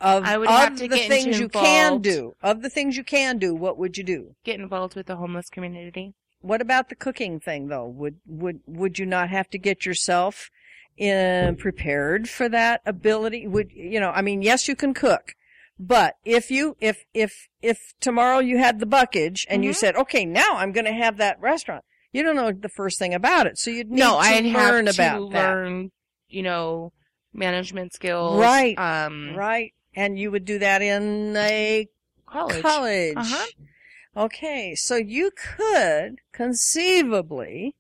Speaker 1: of,
Speaker 2: I would
Speaker 1: of
Speaker 2: have to
Speaker 1: the
Speaker 2: get
Speaker 1: things you can do, of the things you can do, what would you do?
Speaker 2: get involved with the homeless community
Speaker 1: What about the cooking thing though? Would, would, would you not have to get yourself in, prepared for that ability? Would, you know, I mean, yes, you can cook. But if you, if, if, if tomorrow you had the buckage and you
Speaker 2: Mhm.
Speaker 1: said, okay, now I'm going to have that restaurant, you don't know the first thing about it. So you'd need
Speaker 2: no
Speaker 1: to
Speaker 2: I'd
Speaker 1: learn
Speaker 2: have
Speaker 1: about
Speaker 2: to
Speaker 1: that.
Speaker 2: learn you know management skills
Speaker 1: Right.
Speaker 2: um
Speaker 1: Right. And you would do that in a
Speaker 2: college
Speaker 1: college.
Speaker 2: Uh-huh.
Speaker 1: Okay, so you could conceivably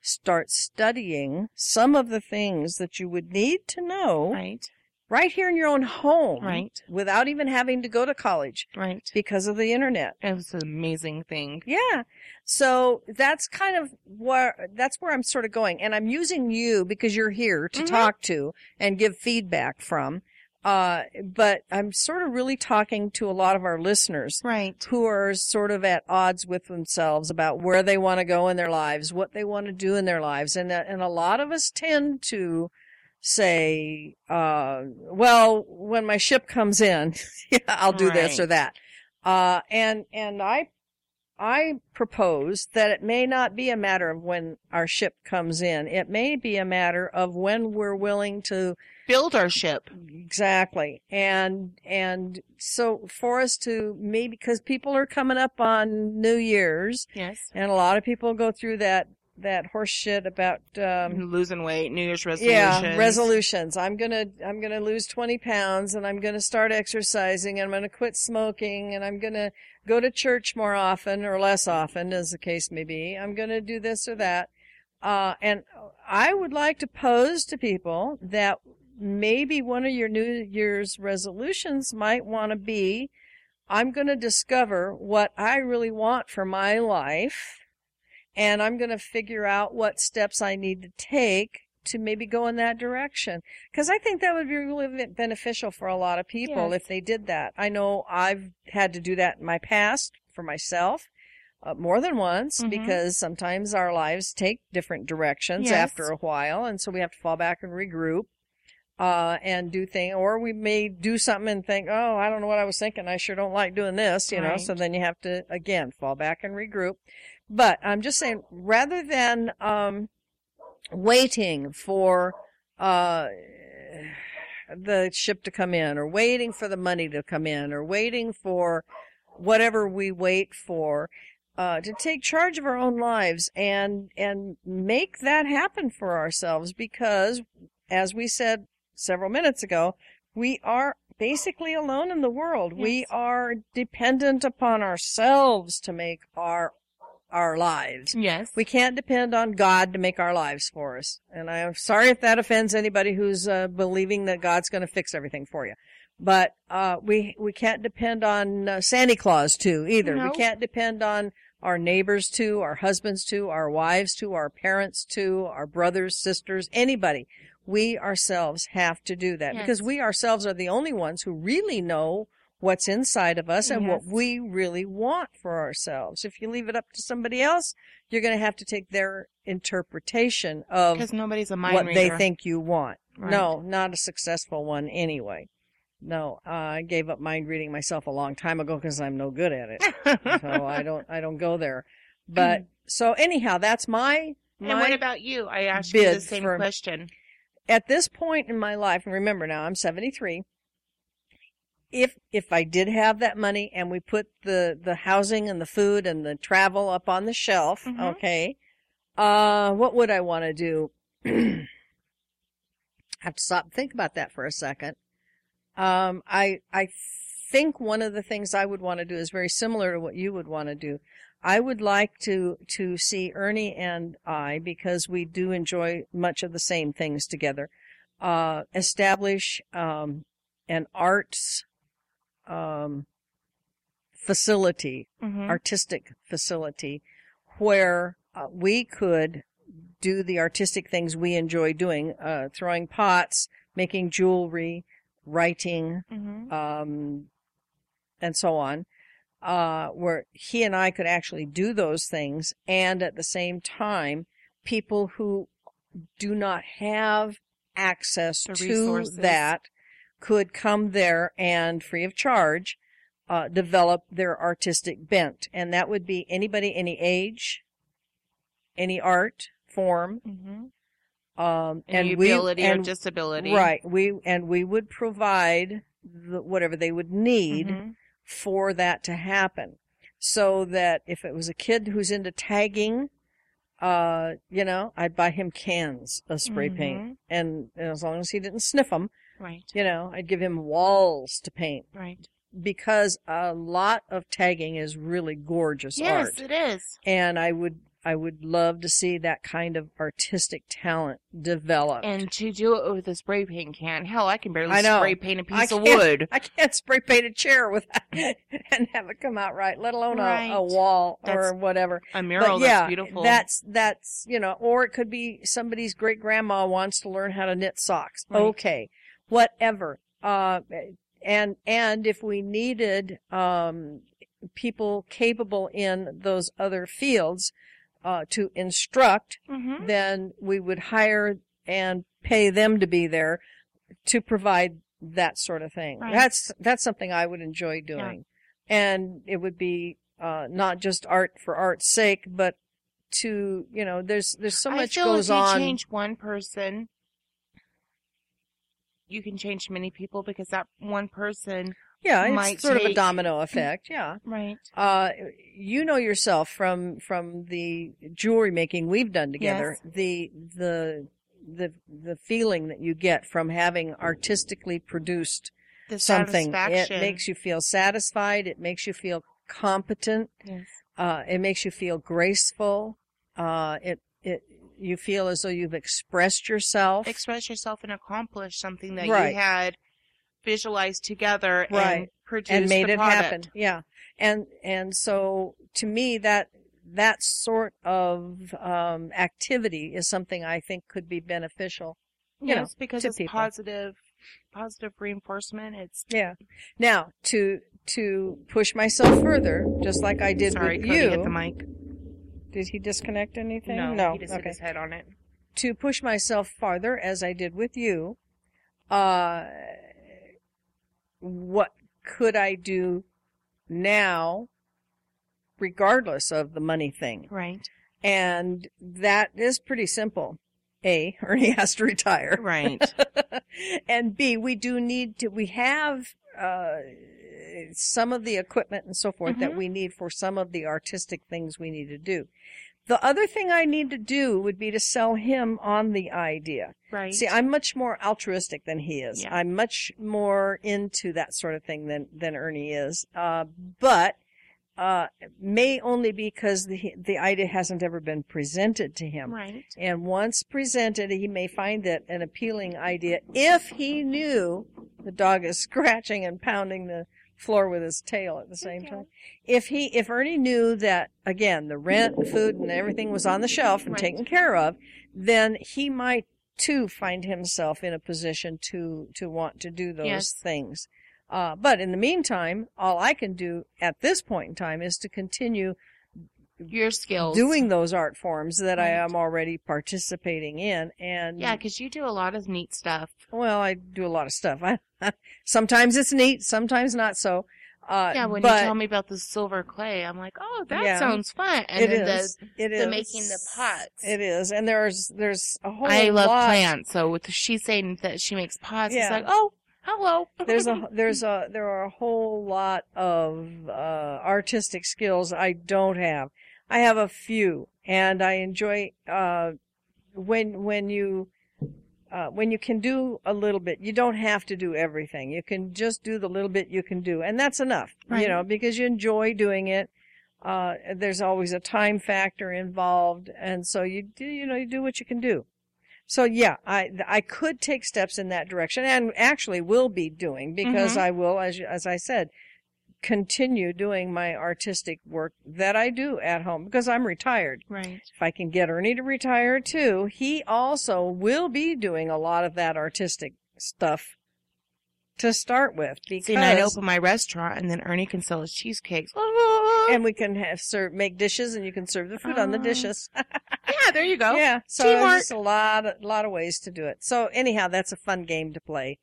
Speaker 1: start studying some of the things that you would need to know
Speaker 2: right
Speaker 1: right here in your own home
Speaker 2: Right.
Speaker 1: without even having to go to college
Speaker 2: right
Speaker 1: because of the internet.
Speaker 2: it was an amazing thing
Speaker 1: Yeah. So that's kind of where, that's where I'm sort of going. And I'm using you because you're here to
Speaker 2: Mhm.
Speaker 1: talk to and give feedback from. Uh, but I'm sort of really talking to a lot of our listeners
Speaker 2: right
Speaker 1: who are sort of at odds with themselves about where they want to go in their lives, what they want to do in their lives. And, uh, and a lot of us tend to say, uh, well, when my ship comes in, (laughs) yeah, I'll do this or that. Uh, and, and I, I propose that it may not be a matter of when our ship comes in. It may be a matter of when we're willing to
Speaker 2: build our ship
Speaker 1: Exactly. And, and so for us to maybe, cause people are coming up on New Year's
Speaker 2: yes
Speaker 1: and a lot of people go through that, that horse shit about, um,
Speaker 2: losing weight new year's resolutions
Speaker 1: yeah, resolutions. I'm gonna, I'm gonna lose 20 pounds and I'm gonna start exercising and I'm gonna quit smoking and I'm gonna go to church more often or less often as the case may be. I'm gonna do this or that. Uh, and I would like to pose to people that maybe one of your New Year's resolutions might want to be, I'm going to discover what I really want for my life and I'm going to figure out what steps I need to take to maybe go in that direction. Cause I think that would be really beneficial for a lot of people
Speaker 2: Yes.
Speaker 1: if they did that. I know I've had to do that in my past for myself. Uh, more than once
Speaker 2: Mhm.
Speaker 1: because sometimes our lives take different directions
Speaker 2: Yes.
Speaker 1: after a while and so we have to fall back and regroup uh, and do thing, or we may do something and think, oh, I don't know what I was thinking. I sure don't like doing this, you know. So then you have to again fall back and regroup. But I'm just saying, rather than um, waiting for uh, the ship to come in, or waiting for the money to come in, or waiting for whatever we wait for, uh, to take charge of our own lives and and make that happen for ourselves, because as we said several minutes ago, we are basically alone in the world. We are dependent upon ourselves to make our our lives.
Speaker 2: Yes.
Speaker 1: We can't depend on God to make our lives for us. And I'm sorry if that offends anybody who's uh, believing that God's going to fix everything for you. But uh, we we can't depend on uh, Santa Claus too either. We can't depend on our neighbors too, our husbands too, our wives too, our parents too, our brothers, sisters, anybody. We ourselves have to do that
Speaker 2: Yes.
Speaker 1: because we ourselves are the only ones who really know what's inside of us and what we really want for ourselves. If you leave it up to somebody else, you're going to have to take their interpretation of
Speaker 2: Because nobody's a mind
Speaker 1: what they think you want.
Speaker 2: Right.
Speaker 1: No, not a successful one anyway. No, uh, I gave up mind reading myself a long time ago because I'm no good at it. (laughs) so I don't, I don't go there. But so anyhow, that's my,
Speaker 2: and what about you? I asked you the same
Speaker 1: for-
Speaker 2: question.
Speaker 1: at this point in my life, and remember now I'm 73. If if I did have that money and we put the the housing and the food and the travel up on the shelf,
Speaker 2: Mhm.
Speaker 1: okay, uh, what would I want to do? (clears throat) I have to stop and think about that for a second. Um, I I think one of the things I would want to do is very similar to what you would want to do. I would like to to see Ernie and I because we do enjoy much of the same things together. Uh, establish um, an arts um, facility
Speaker 2: Mhm.
Speaker 1: artistic facility where uh, we could do the artistic things we enjoy doing, uh, throwing pots, making jewelry, writing,
Speaker 2: Mhm.
Speaker 1: um, and so on, uh, where he and I could actually do those things. And at the same time, people who do not have access
Speaker 2: The
Speaker 1: to
Speaker 2: resources.
Speaker 1: that could come there and free of charge, uh, develop their artistic bent. And that would be anybody, any age, any art form,
Speaker 2: Mhm.
Speaker 1: um,
Speaker 2: Any
Speaker 1: and we,
Speaker 2: ability or
Speaker 1: and
Speaker 2: disability.
Speaker 1: Right. We and we would provide the, whatever they would need
Speaker 2: Mhm.
Speaker 1: for that to happen. So that if it was a kid who's into tagging, uh, you know, I'd buy him cans of spray paint,
Speaker 2: Mhm.
Speaker 1: and, and as long as he didn't sniff them,
Speaker 2: Right.
Speaker 1: you know, I'd give him walls to paint
Speaker 2: Right.
Speaker 1: because a lot of tagging is really gorgeous
Speaker 2: Yes,
Speaker 1: art,
Speaker 2: it is.
Speaker 1: and I would I would love to see that kind of artistic talent developed.
Speaker 2: And to do it with a spray paint can, hell, I can barely
Speaker 1: I know.
Speaker 2: spray paint a piece of wood.
Speaker 1: I can't spray paint a chair with (laughs) and have it come out right, let alone a,
Speaker 2: Right.
Speaker 1: a wall or whatever.
Speaker 2: A mural
Speaker 1: but yeah,
Speaker 2: that's beautiful.
Speaker 1: that's that's you know, or it could be somebody's great grandma wants to learn how to knit socks.
Speaker 2: Right.
Speaker 1: Okay, whatever. Uh, and and if we needed um people capable in those other fields uh to instruct,
Speaker 2: Mhm.
Speaker 1: then we would hire and pay them to be there to provide that sort of thing.
Speaker 2: Right.
Speaker 1: That's that's something I would enjoy doing. And it would be uh not just art for art's sake, but to, you know, there's there's so much I
Speaker 2: feel
Speaker 1: goes
Speaker 2: if you
Speaker 1: on.
Speaker 2: change one person, you can change many people because that one person,
Speaker 1: yeah, it's
Speaker 2: might
Speaker 1: sort of a domino effect. Yeah.
Speaker 2: right?
Speaker 1: Uh, you know yourself from from the jewelry making we've done together. The the the the feeling that you get from having artistically produced
Speaker 2: The
Speaker 1: something. It makes you feel satisfied. It makes you feel competent.
Speaker 2: Yes.
Speaker 1: Uh, it makes you feel graceful. Uh, it you feel as though you've expressed yourself.
Speaker 2: Express yourself and accomplish something that
Speaker 1: Right.
Speaker 2: you had visualized together and produced
Speaker 1: and made
Speaker 2: the
Speaker 1: it
Speaker 2: product.
Speaker 1: happen. Yeah. And and so to me that that sort of um activity is something I think could be beneficial. you know,
Speaker 2: because it's
Speaker 1: people.
Speaker 2: positive, positive reinforcement. It's
Speaker 1: Yeah. Now, to to push myself further, just like I did
Speaker 2: sorry,
Speaker 1: with
Speaker 2: Cody
Speaker 1: you.
Speaker 2: hit the mic.
Speaker 1: Did he disconnect anything?
Speaker 2: No, he just hit his head on it.
Speaker 1: to push myself farther as I did with you, uh, what could I do now, regardless of the money thing?
Speaker 2: Right.
Speaker 1: And that is pretty simple. A, (laughs) Ernie has to retire.
Speaker 2: Right. (laughs)
Speaker 1: and B, we do need to, we have, uh, some of the equipment and so forth that
Speaker 2: Mhm.
Speaker 1: we need for some of the artistic things we need to do. The other thing I need to do would be to sell him on the idea.
Speaker 2: Right.
Speaker 1: See, I'm much more altruistic than he is.
Speaker 2: Yeah.
Speaker 1: I'm much more into that sort of thing than, than Ernie is. Uh, but, uh, may only because the the idea hasn't ever been presented to him.
Speaker 2: Right.
Speaker 1: And once presented, he may find it an appealing idea if he knew the dog is (laughs) scratching and pounding the floor with his tail at the same
Speaker 2: Okay.
Speaker 1: time. If he, if Ernie knew that again, the rent, the food, and everything was on the shelf and
Speaker 2: Right.
Speaker 1: taken care of, then he might too find himself in a position to to want to do those
Speaker 2: Yes.
Speaker 1: things. Uh, but in the meantime, all I can do at this point in time is to continue
Speaker 2: Your skills.
Speaker 1: doing those art forms that I am already participating in. And
Speaker 2: Yeah, because you do a lot of neat stuff.
Speaker 1: well, I do a lot of stuff. I, (laughs) sometimes it's neat, sometimes not so. Uh,
Speaker 2: Yeah, when
Speaker 1: but
Speaker 2: you tell me about the silver clay, I'm like, oh, that
Speaker 1: Yeah.
Speaker 2: sounds fun. And
Speaker 1: it is. it
Speaker 2: the,
Speaker 1: is
Speaker 2: making the pots.
Speaker 1: It is, and there's there's a whole
Speaker 2: I love
Speaker 1: lot.
Speaker 2: plants, so with she's saying that she makes pots,
Speaker 1: Yeah.
Speaker 2: it's like, oh, hello.
Speaker 1: There's a (laughs) there's a there are a whole lot of uh, artistic skills I don't have. I have a few, and I enjoy uh, when when you uh, when you can do a little bit. You don't have to do everything. You can just do the little bit you can do, and that's enough. You know, because you enjoy doing it. Uh, there's always a time factor involved, and so you do you know you do what you can do. So yeah, I I could take steps in that direction, and actually will be doing because
Speaker 2: Mhm.
Speaker 1: I will, as as I said, continue doing my artistic work that I do at home because I'm retired.
Speaker 2: Right.
Speaker 1: If I can get Ernie to retire too, he also will be doing a lot of that artistic stuff to start with because
Speaker 2: See, I open my restaurant, and then Ernie can sell his cheesecakes. (laughs)
Speaker 1: and we can have serve make dishes and you can serve the food on the
Speaker 2: Oh.
Speaker 1: dishes. (laughs)
Speaker 2: yeah, there you go.
Speaker 1: Yeah, so
Speaker 2: Teamwork.
Speaker 1: there's a lot, a lot of ways to do it. So anyhow, that's a fun game to play.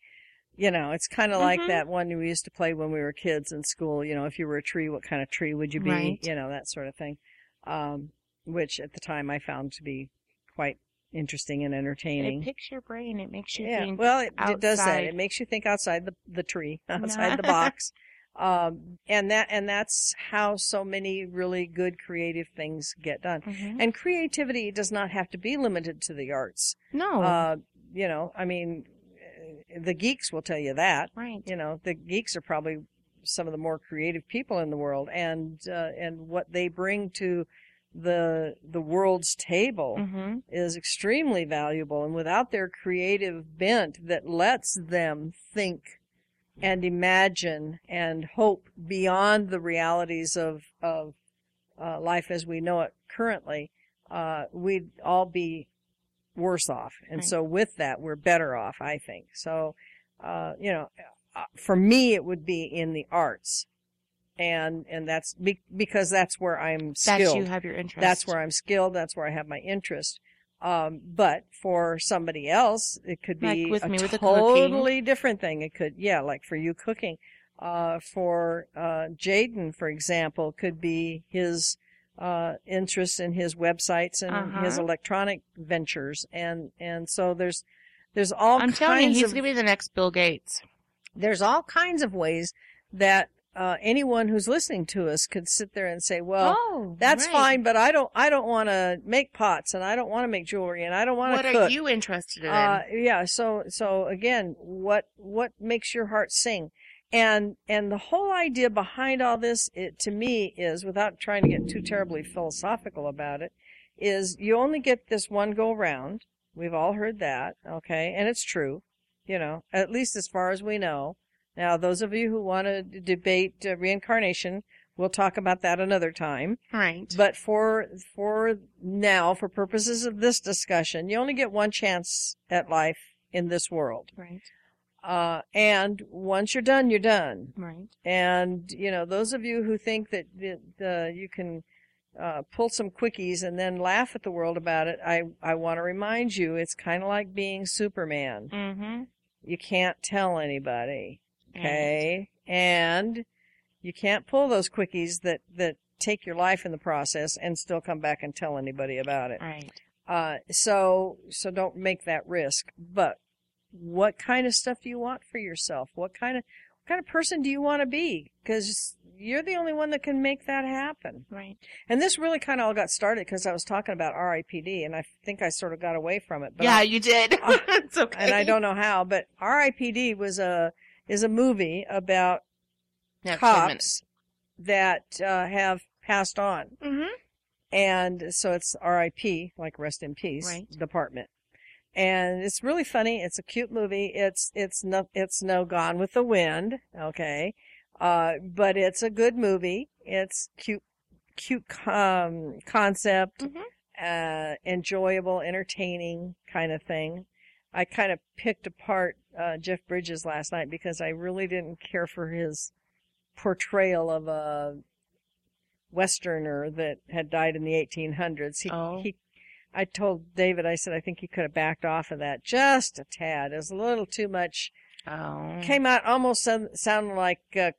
Speaker 1: You know, it's kind of like
Speaker 2: Mhm.
Speaker 1: that one we used to play when we were kids in school. You know, if you were a tree, what kind of tree would you be?
Speaker 2: Right.
Speaker 1: You know, that sort of thing. Um, which at the time I found to be quite interesting and entertaining.
Speaker 2: It picks your brain. It makes you
Speaker 1: Yeah,
Speaker 2: think.
Speaker 1: well, it, it does that. It makes you think outside the the tree, (laughs) outside the (laughs) box. Um, and that and that's how so many really good creative things get done.
Speaker 2: Mhm.
Speaker 1: And creativity does not have to be limited to the arts.
Speaker 2: no.
Speaker 1: Uh, you know, I mean, the geeks will tell you that.
Speaker 2: right.
Speaker 1: You know, the geeks are probably some of the more creative people in the world, and uh, and what they bring to the the world's table
Speaker 2: Mm-hmm.
Speaker 1: is extremely valuable. And without their creative bent that lets them think and imagine and hope beyond the realities of of uh, life as we know it currently, uh, we'd all be worse off. And
Speaker 2: Right.
Speaker 1: so with that, we're better off, I think. So, uh, you know, uh, for me, it would be in the arts. And, and that's be- because that's where I'm skilled.
Speaker 2: That's you have your interest.
Speaker 1: That's where I'm skilled. That's where I have my interest. Um, but for somebody else, it could be
Speaker 2: Like with
Speaker 1: a
Speaker 2: me with the
Speaker 1: totally different thing. It could, yeah, like for you cooking. Uh, for, uh, Jaden, for example, could be his, uh, interest in his websites and his
Speaker 2: Uh-huh.
Speaker 1: electronic ventures. And, and so there's, there's all
Speaker 2: I'm
Speaker 1: kinds
Speaker 2: telling you, he's
Speaker 1: of,
Speaker 2: gonna be the next Bill Gates.
Speaker 1: there's all kinds of ways that, uh, anyone who's listening to us could sit there and say, well,
Speaker 2: oh,
Speaker 1: that's
Speaker 2: right.
Speaker 1: fine, but I don't I don't want to make pots and I don't want to make jewelry and I don't want to."
Speaker 2: What
Speaker 1: are
Speaker 2: you interested in?
Speaker 1: uh, yeah, so so again, what what makes your heart sing? And and the whole idea behind all this it to me is without trying to get too terribly philosophical about it is you only get this one go round. We've all heard that, okay? And it's true, you know, at least as far as we know. Now, those of you who want to debate uh, reincarnation, we'll talk about that another time.
Speaker 2: right.
Speaker 1: But for for now, for purposes of this discussion, you only get one chance at life in this world.
Speaker 2: right.
Speaker 1: Uh, and once you're done, you're done.
Speaker 2: Right.
Speaker 1: And you know, those of you who think that, that uh, you can uh, pull some quickies and then laugh at the world about it, I I want to remind you, it's kind of like being Superman.
Speaker 2: Mm-hmm.
Speaker 1: You can't tell anybody. Okay. And you can't pull those quickies that, that take your life in the process and still come back and tell anybody about it.
Speaker 2: Right.
Speaker 1: Uh, so, so don't make that risk. But what kind of stuff do you want for yourself? What kind of, what kind of person do you want to be? Cause you're the only one that can make that happen.
Speaker 2: Right.
Speaker 1: And this really kind of all got started because I was talking about RIPD and I think I sort of got away from it. But
Speaker 2: yeah,
Speaker 1: I-
Speaker 2: you did. (laughs) (laughs) It's okay.
Speaker 1: and I don't know how, but RIPD was a is a movie about
Speaker 2: You have 10 minutes.
Speaker 1: cops that uh, have passed on.
Speaker 2: Mm-hmm.
Speaker 1: And so it's RIP, like rest in peace
Speaker 2: Right.
Speaker 1: department. And it's really funny. It's a cute movie. It's, it's no, it's no Gone with the Wind. Okay. Uh, but it's a good movie. It's cute, cute, um, concept,
Speaker 2: Mhm.
Speaker 1: uh, enjoyable, entertaining kind of thing. I kind of picked apart, uh, Jeff Bridges last night because I really didn't care for his portrayal of a westerner that had died in the 1800s. He,
Speaker 2: Oh.
Speaker 1: he, I told David, I said, I think he could have backed off of that just a tad. It was a little too much.
Speaker 2: Oh.
Speaker 1: Came out almost sound, sounded like a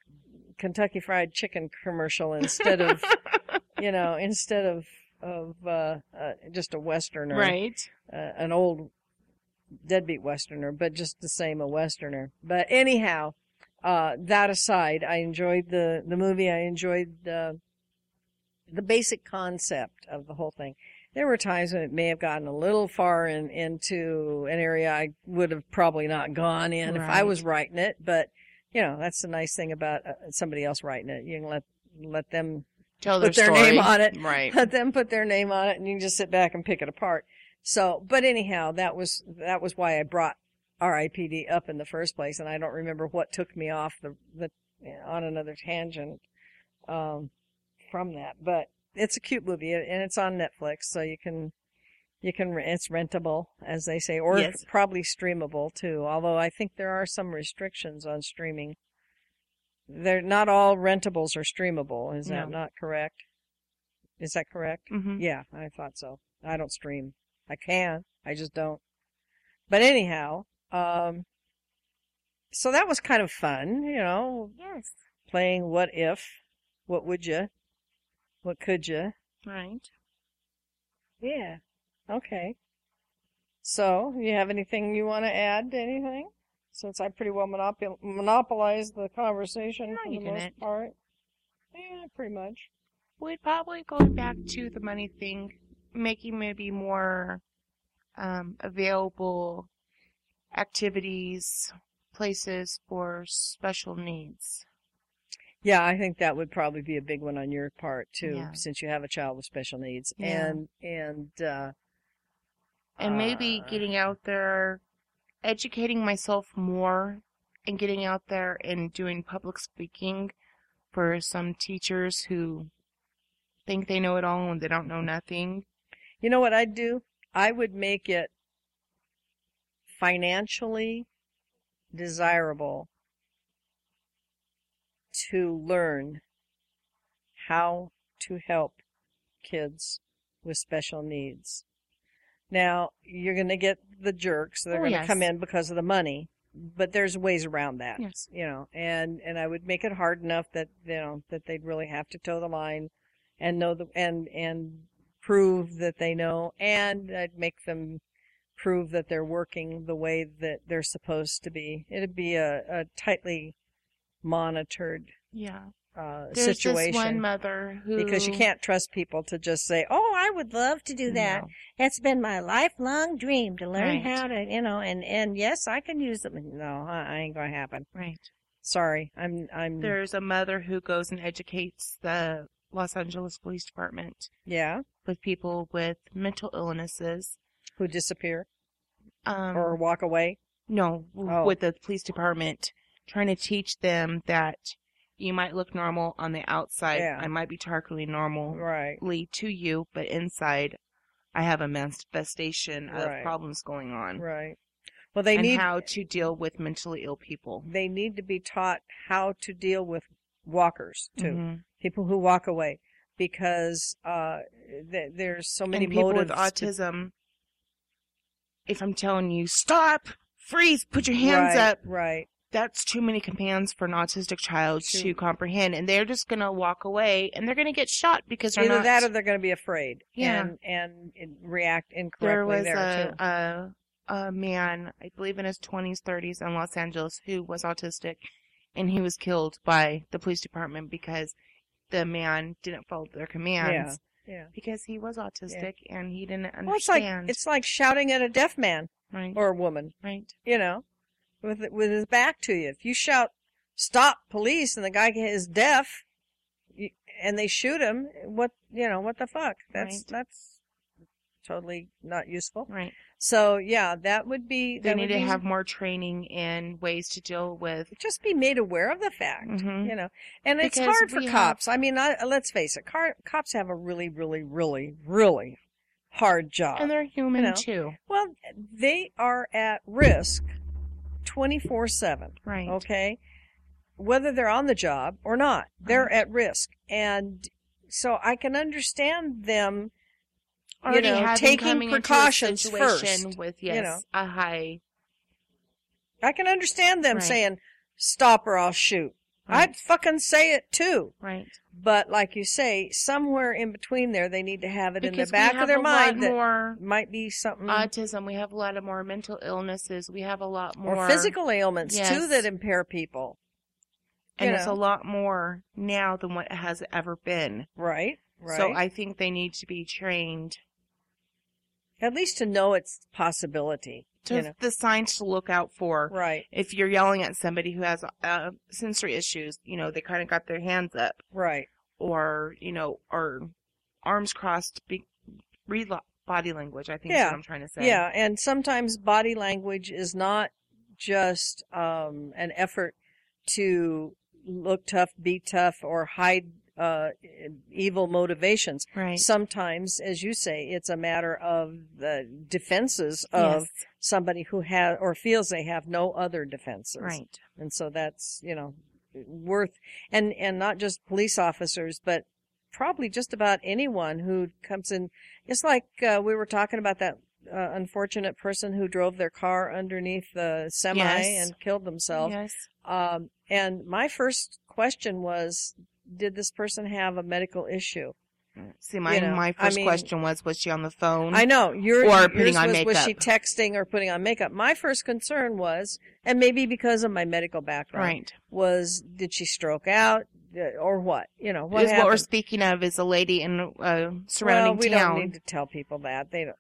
Speaker 1: Kentucky Fried Chicken commercial instead of, (laughs) you know, instead of, of, uh, uh just a westerner.
Speaker 2: right.
Speaker 1: Uh, an old deadbeat westerner, but just the same a westerner. But anyhow, uh, that aside, I enjoyed the, the movie. I enjoyed the, the basic concept of the whole thing. There were times when it may have gotten a little far in, into an area I would have probably not gone in if I was writing it, but you know, that's the nice thing about uh, somebody else writing it. You can let, let them
Speaker 2: Tell
Speaker 1: put
Speaker 2: their,
Speaker 1: their
Speaker 2: story.
Speaker 1: name on it.
Speaker 2: Right.
Speaker 1: let them put their name on it and you can just sit back and pick it apart. So, but anyhow, that was, that was why I brought RIPD up in the first place. And I don't remember what took me off the, the, on another tangent, um, from that, but it's a cute movie and it's on Netflix. So you can, you can, it's rentable as they say, or
Speaker 2: Yes.
Speaker 1: probably streamable too. Although I think there are some restrictions on streaming. They're not all rentables are streamable. Is that
Speaker 2: No.
Speaker 1: not correct? Is that correct?
Speaker 2: Mm-hmm.
Speaker 1: Yeah, I thought so. I don't stream. I can. I just don't. But anyhow, um, so that was kind of fun, you know,
Speaker 2: Yes.
Speaker 1: playing what if, what would you, what could you?
Speaker 2: Right.
Speaker 1: Yeah. Okay. So, you have anything you want to add to anything? Since I pretty well monopol- monopolized the conversation
Speaker 2: No,
Speaker 1: for the most
Speaker 2: didn't.
Speaker 1: part. Yeah, pretty much.
Speaker 2: We'd probably going back to the money thing, making maybe more um, available activities, places for special needs.
Speaker 1: Yeah, I think that would probably be a big one on your part too,
Speaker 2: Yeah.
Speaker 1: since you have a child with special needs.
Speaker 2: Yeah.
Speaker 1: And and uh
Speaker 2: And maybe
Speaker 1: uh,
Speaker 2: getting out there, educating myself more, and getting out there and doing public speaking for some teachers who think they know it all and they don't know nothing.
Speaker 1: You know what I'd do? I would make it financially desirable to learn how to help kids with special needs. Now, you're going to get the jerks. They're
Speaker 2: Oh,
Speaker 1: going to
Speaker 2: yes.
Speaker 1: come in because of the money, but there's ways around that
Speaker 2: Yes.
Speaker 1: you know, and, and I would make it hard enough that, you know, that they'd really have to toe the line and know the, and, and prove that they know, and I'd make them prove that they're working the way that they're supposed to be. It'd be a, a tightly monitored,
Speaker 2: Yeah.
Speaker 1: uh,
Speaker 2: There's
Speaker 1: situation.
Speaker 2: this one mother who
Speaker 1: because you can't trust people to just say, "Oh, I would love to do that.
Speaker 2: No.
Speaker 1: It's been my lifelong dream to learn
Speaker 2: Right.
Speaker 1: how to, you know, and and yes, I can use them." No, I I ain't gonna happen.
Speaker 2: Right.
Speaker 1: Sorry, I'm I'm
Speaker 2: There's a mother who goes and educates the Los Angeles Police Department
Speaker 1: yeah,
Speaker 2: with people with mental illnesses.
Speaker 1: who disappear
Speaker 2: Um,
Speaker 1: or walk away.
Speaker 2: no,
Speaker 1: Oh.
Speaker 2: with the police department, trying to teach them that you might look normal on the outside.
Speaker 1: Yeah.
Speaker 2: I might be targeting normally
Speaker 1: Right,
Speaker 2: to you, but inside, I have a manifestation of
Speaker 1: Right.
Speaker 2: problems going on.
Speaker 1: right. Well, they
Speaker 2: and
Speaker 1: need
Speaker 2: how to deal with mentally ill people.
Speaker 1: they need to be taught how to deal with walkers too.
Speaker 2: Mhm.
Speaker 1: People who walk away because uh th- there's so many
Speaker 2: and people with
Speaker 1: motives to-
Speaker 2: autism, if I'm telling you, stop, freeze, put your hands
Speaker 1: right,
Speaker 2: up,
Speaker 1: Right.
Speaker 2: That's too many commands for an autistic child to comprehend. And they're just going to walk away and they're going to get shot because they're
Speaker 1: Either
Speaker 2: not.
Speaker 1: that or they're going to be afraid.
Speaker 2: Yeah.
Speaker 1: And and react
Speaker 2: there
Speaker 1: incorrectly
Speaker 2: was
Speaker 1: there, too.
Speaker 2: a, a, a man, I believe in his 20s, 30s in Los Angeles who was autistic and he was killed by the police department because the man didn't follow their commands.
Speaker 1: Yeah. yeah.
Speaker 2: Because he was autistic and he didn't understand.
Speaker 1: Well, it's like it's like shouting at a deaf man
Speaker 2: right.
Speaker 1: or a woman,
Speaker 2: right.
Speaker 1: you know, with with his back to you. If you shout "Stop, police!" and the guy is deaf, and they shoot him, what you know, what the fuck? That's
Speaker 2: Right.
Speaker 1: that's totally not useful.
Speaker 2: Right.
Speaker 1: So yeah, that would be
Speaker 2: They need to
Speaker 1: be-
Speaker 2: have more training in ways to deal with.
Speaker 1: just be made aware of the fact,
Speaker 2: Mhm.
Speaker 1: you know. And it's
Speaker 2: Because
Speaker 1: hard for
Speaker 2: we have-
Speaker 1: cops. I mean, I, let's face it, car, cops have a really, really, really, really hard job.
Speaker 2: And they're human
Speaker 1: know.
Speaker 2: too.
Speaker 1: well, they are at risk 24/7.
Speaker 2: Right.
Speaker 1: Okay. Whether they're on the job or not, they're at risk. And so I can understand them, you know, taking
Speaker 2: coming into a
Speaker 1: precautions first,
Speaker 2: with
Speaker 1: you
Speaker 2: yes
Speaker 1: know.
Speaker 2: a high
Speaker 1: I can understand them
Speaker 2: Right.
Speaker 1: saying, stop or I'll shoot.
Speaker 2: Right.
Speaker 1: I'd fucking say it too.
Speaker 2: right
Speaker 1: But like you say, somewhere in between there, they need to have it in
Speaker 2: because
Speaker 1: the back of their
Speaker 2: a
Speaker 1: mind
Speaker 2: lot
Speaker 1: that
Speaker 2: more
Speaker 1: might be something
Speaker 2: autism. We have a lot of more mental illnesses. We have a lot more
Speaker 1: or physical ailments too that impair people.
Speaker 2: and
Speaker 1: you
Speaker 2: it's
Speaker 1: know.
Speaker 2: a lot more now than what it has ever been.
Speaker 1: Right. Right.
Speaker 2: So I think they need to be trained
Speaker 1: At least to know its possibility.
Speaker 2: To
Speaker 1: you know.
Speaker 2: the signs to look out for.
Speaker 1: Right.
Speaker 2: If you're yelling at somebody who has uh, sensory issues, you know, they kind of got their hands up
Speaker 1: Right.
Speaker 2: or, you know, or arms crossed, be, read body language, I think is what I'm trying to say.
Speaker 1: Yeah, and sometimes body language is not just um, an effort to look tough, be tough, or hide uh, evil motivations.
Speaker 2: Right.
Speaker 1: Sometimes, as you say, it's a matter of the defenses of
Speaker 2: yes.
Speaker 1: somebody who has or feels they have no other defenses.
Speaker 2: Right.
Speaker 1: And so that's, you know, worth and and not just police officers, but probably just about anyone who comes in. It's like uh, we were talking about that uh, unfortunate person who drove their car underneath the semi
Speaker 2: Yes.
Speaker 1: and killed themselves.
Speaker 2: Yes.
Speaker 1: Um, and my first question was, did this person have a medical issue?
Speaker 2: See, my
Speaker 1: You know,
Speaker 2: my
Speaker 1: I
Speaker 2: first
Speaker 1: mean-
Speaker 2: question was, was she on the phone?
Speaker 1: I know you're
Speaker 2: Or
Speaker 1: yours
Speaker 2: putting on
Speaker 1: was, was she
Speaker 2: makeup.
Speaker 1: texting or putting on makeup? My first concern was, and maybe because of my medical background,
Speaker 2: Right.
Speaker 1: was did she stroke out uh, or what? You know, what
Speaker 2: is what we're speaking of is a lady in a
Speaker 1: well,
Speaker 2: surrounding
Speaker 1: we
Speaker 2: town.
Speaker 1: We don't need to tell people that they don't.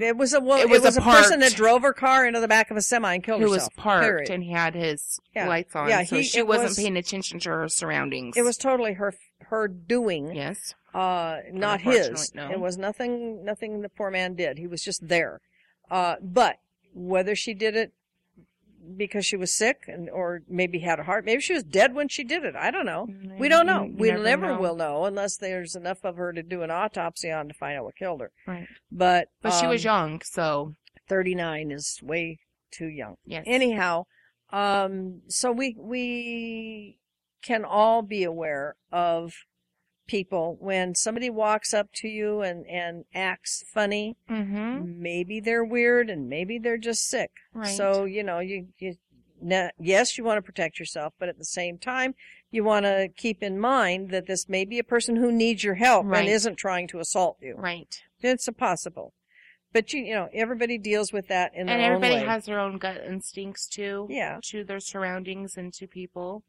Speaker 1: It was a wo-
Speaker 2: It
Speaker 1: it
Speaker 2: was
Speaker 1: was,
Speaker 2: a
Speaker 1: a, person that drove her car into the back of a semi and killed
Speaker 2: who was parked
Speaker 1: period.
Speaker 2: and he had his
Speaker 1: Yeah.
Speaker 2: lights on,
Speaker 1: Yeah,
Speaker 2: so
Speaker 1: he-
Speaker 2: she wasn't
Speaker 1: was-
Speaker 2: paying attention to her surroundings.
Speaker 1: It was totally her her doing,
Speaker 2: yes,
Speaker 1: uh, not his.
Speaker 2: No.
Speaker 1: It was nothing nothing the poor man did. He was just there. Uh, but whether she did it because she was sick and or maybe had a heart, maybe she was dead when she did it. I don't know. We don't know.
Speaker 2: You- you
Speaker 1: we
Speaker 2: never
Speaker 1: never
Speaker 2: know.
Speaker 1: will know unless there's enough of her to do an autopsy on to find out what killed her.
Speaker 2: Right.
Speaker 1: But
Speaker 2: But she was
Speaker 1: um,
Speaker 2: young, so
Speaker 1: 39 is way too young.
Speaker 2: yes.
Speaker 1: Anyhow, um, so we we can all be aware of people when somebody walks up to you and and acts funny.
Speaker 2: mm-hmm.
Speaker 1: Maybe they're weird and maybe they're just sick.
Speaker 2: Right.
Speaker 1: So you know you you. ne- Yes, you want to protect yourself, but at the same time, you want to keep in mind that this may be a person who needs your help
Speaker 2: Right.
Speaker 1: and isn't trying to assault you.
Speaker 2: right.
Speaker 1: It's impossible. But you, you know, everybody deals with that in their
Speaker 2: And
Speaker 1: own
Speaker 2: everybody
Speaker 1: way.
Speaker 2: has their own gut instincts too.
Speaker 1: Yeah.
Speaker 2: To their surroundings and to people.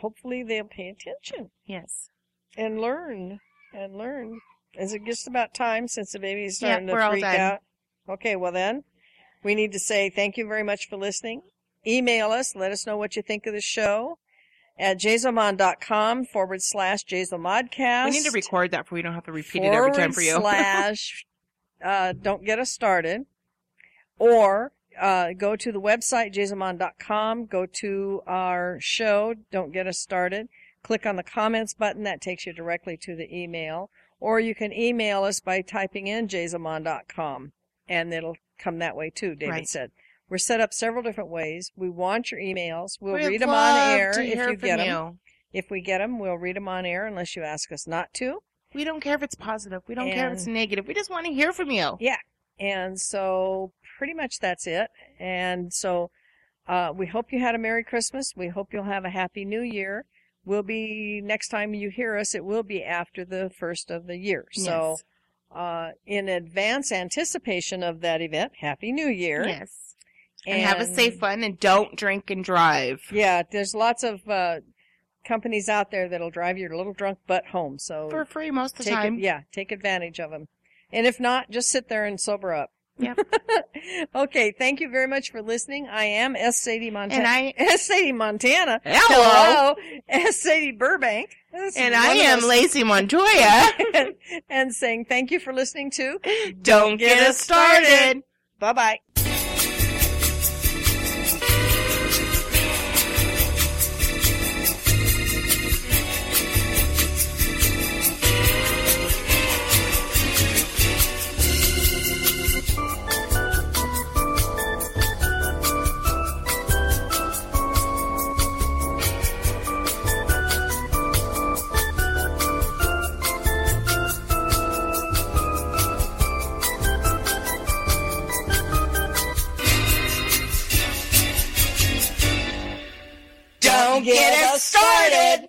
Speaker 1: Hopefully they'll pay attention
Speaker 2: Yes.
Speaker 1: And learn and learn. Is it just about time since the baby is starting
Speaker 2: we're
Speaker 1: to freak out? Okay, well then, we need to say thank you very much for listening. Email us. Let us know what you think of the show at jazelmon.com forward slash jazelmodcast.
Speaker 2: We need to record that for we don't have to repeat it every time for you. (laughs)
Speaker 1: slash uh, don't get us started. Or uh, go to the website, jazelmon.com, go to our show, don't get us started. Click on the comments button, that takes you directly to the email. Or you can email us by typing in jazelmon.com, and it'll come that way too, David
Speaker 2: Right.
Speaker 1: said. We're set up several different ways. We want your emails. We'll
Speaker 2: We'd
Speaker 1: read them on air if you get them.
Speaker 2: you.
Speaker 1: If we get them, we'll read them on air unless you ask us not to.
Speaker 2: We don't care if it's positive. We don't care if it's negative. We just want to hear from you.
Speaker 1: Yeah. And so pretty much that's it. And so uh, we hope you had a Merry Christmas. We hope you'll have a Happy New Year. We'll be, next time you hear us, it will be after the first of the year. So uh, in advance anticipation of that event, Happy New Year.
Speaker 2: Yes. And, have a safe one and don't drink and drive.
Speaker 1: Yeah, there's lots of uh, companies out there that'll drive your little drunk butt home. So
Speaker 2: For free most of the time.
Speaker 1: it, yeah, take advantage of them. And if not, just sit there and sober up.
Speaker 2: Yep. (laughs)
Speaker 1: okay, thank you very much for listening. I am S. Sadie Montana.
Speaker 2: And I- (laughs)
Speaker 1: S. Sadie Montana.
Speaker 2: Hello.
Speaker 1: S. Sadie Burbank. This is
Speaker 2: And I am Lacie Montoya. (laughs)
Speaker 1: and saying thank you for listening to
Speaker 2: Don't get us started.
Speaker 1: Bye bye.
Speaker 2: Don't get us started.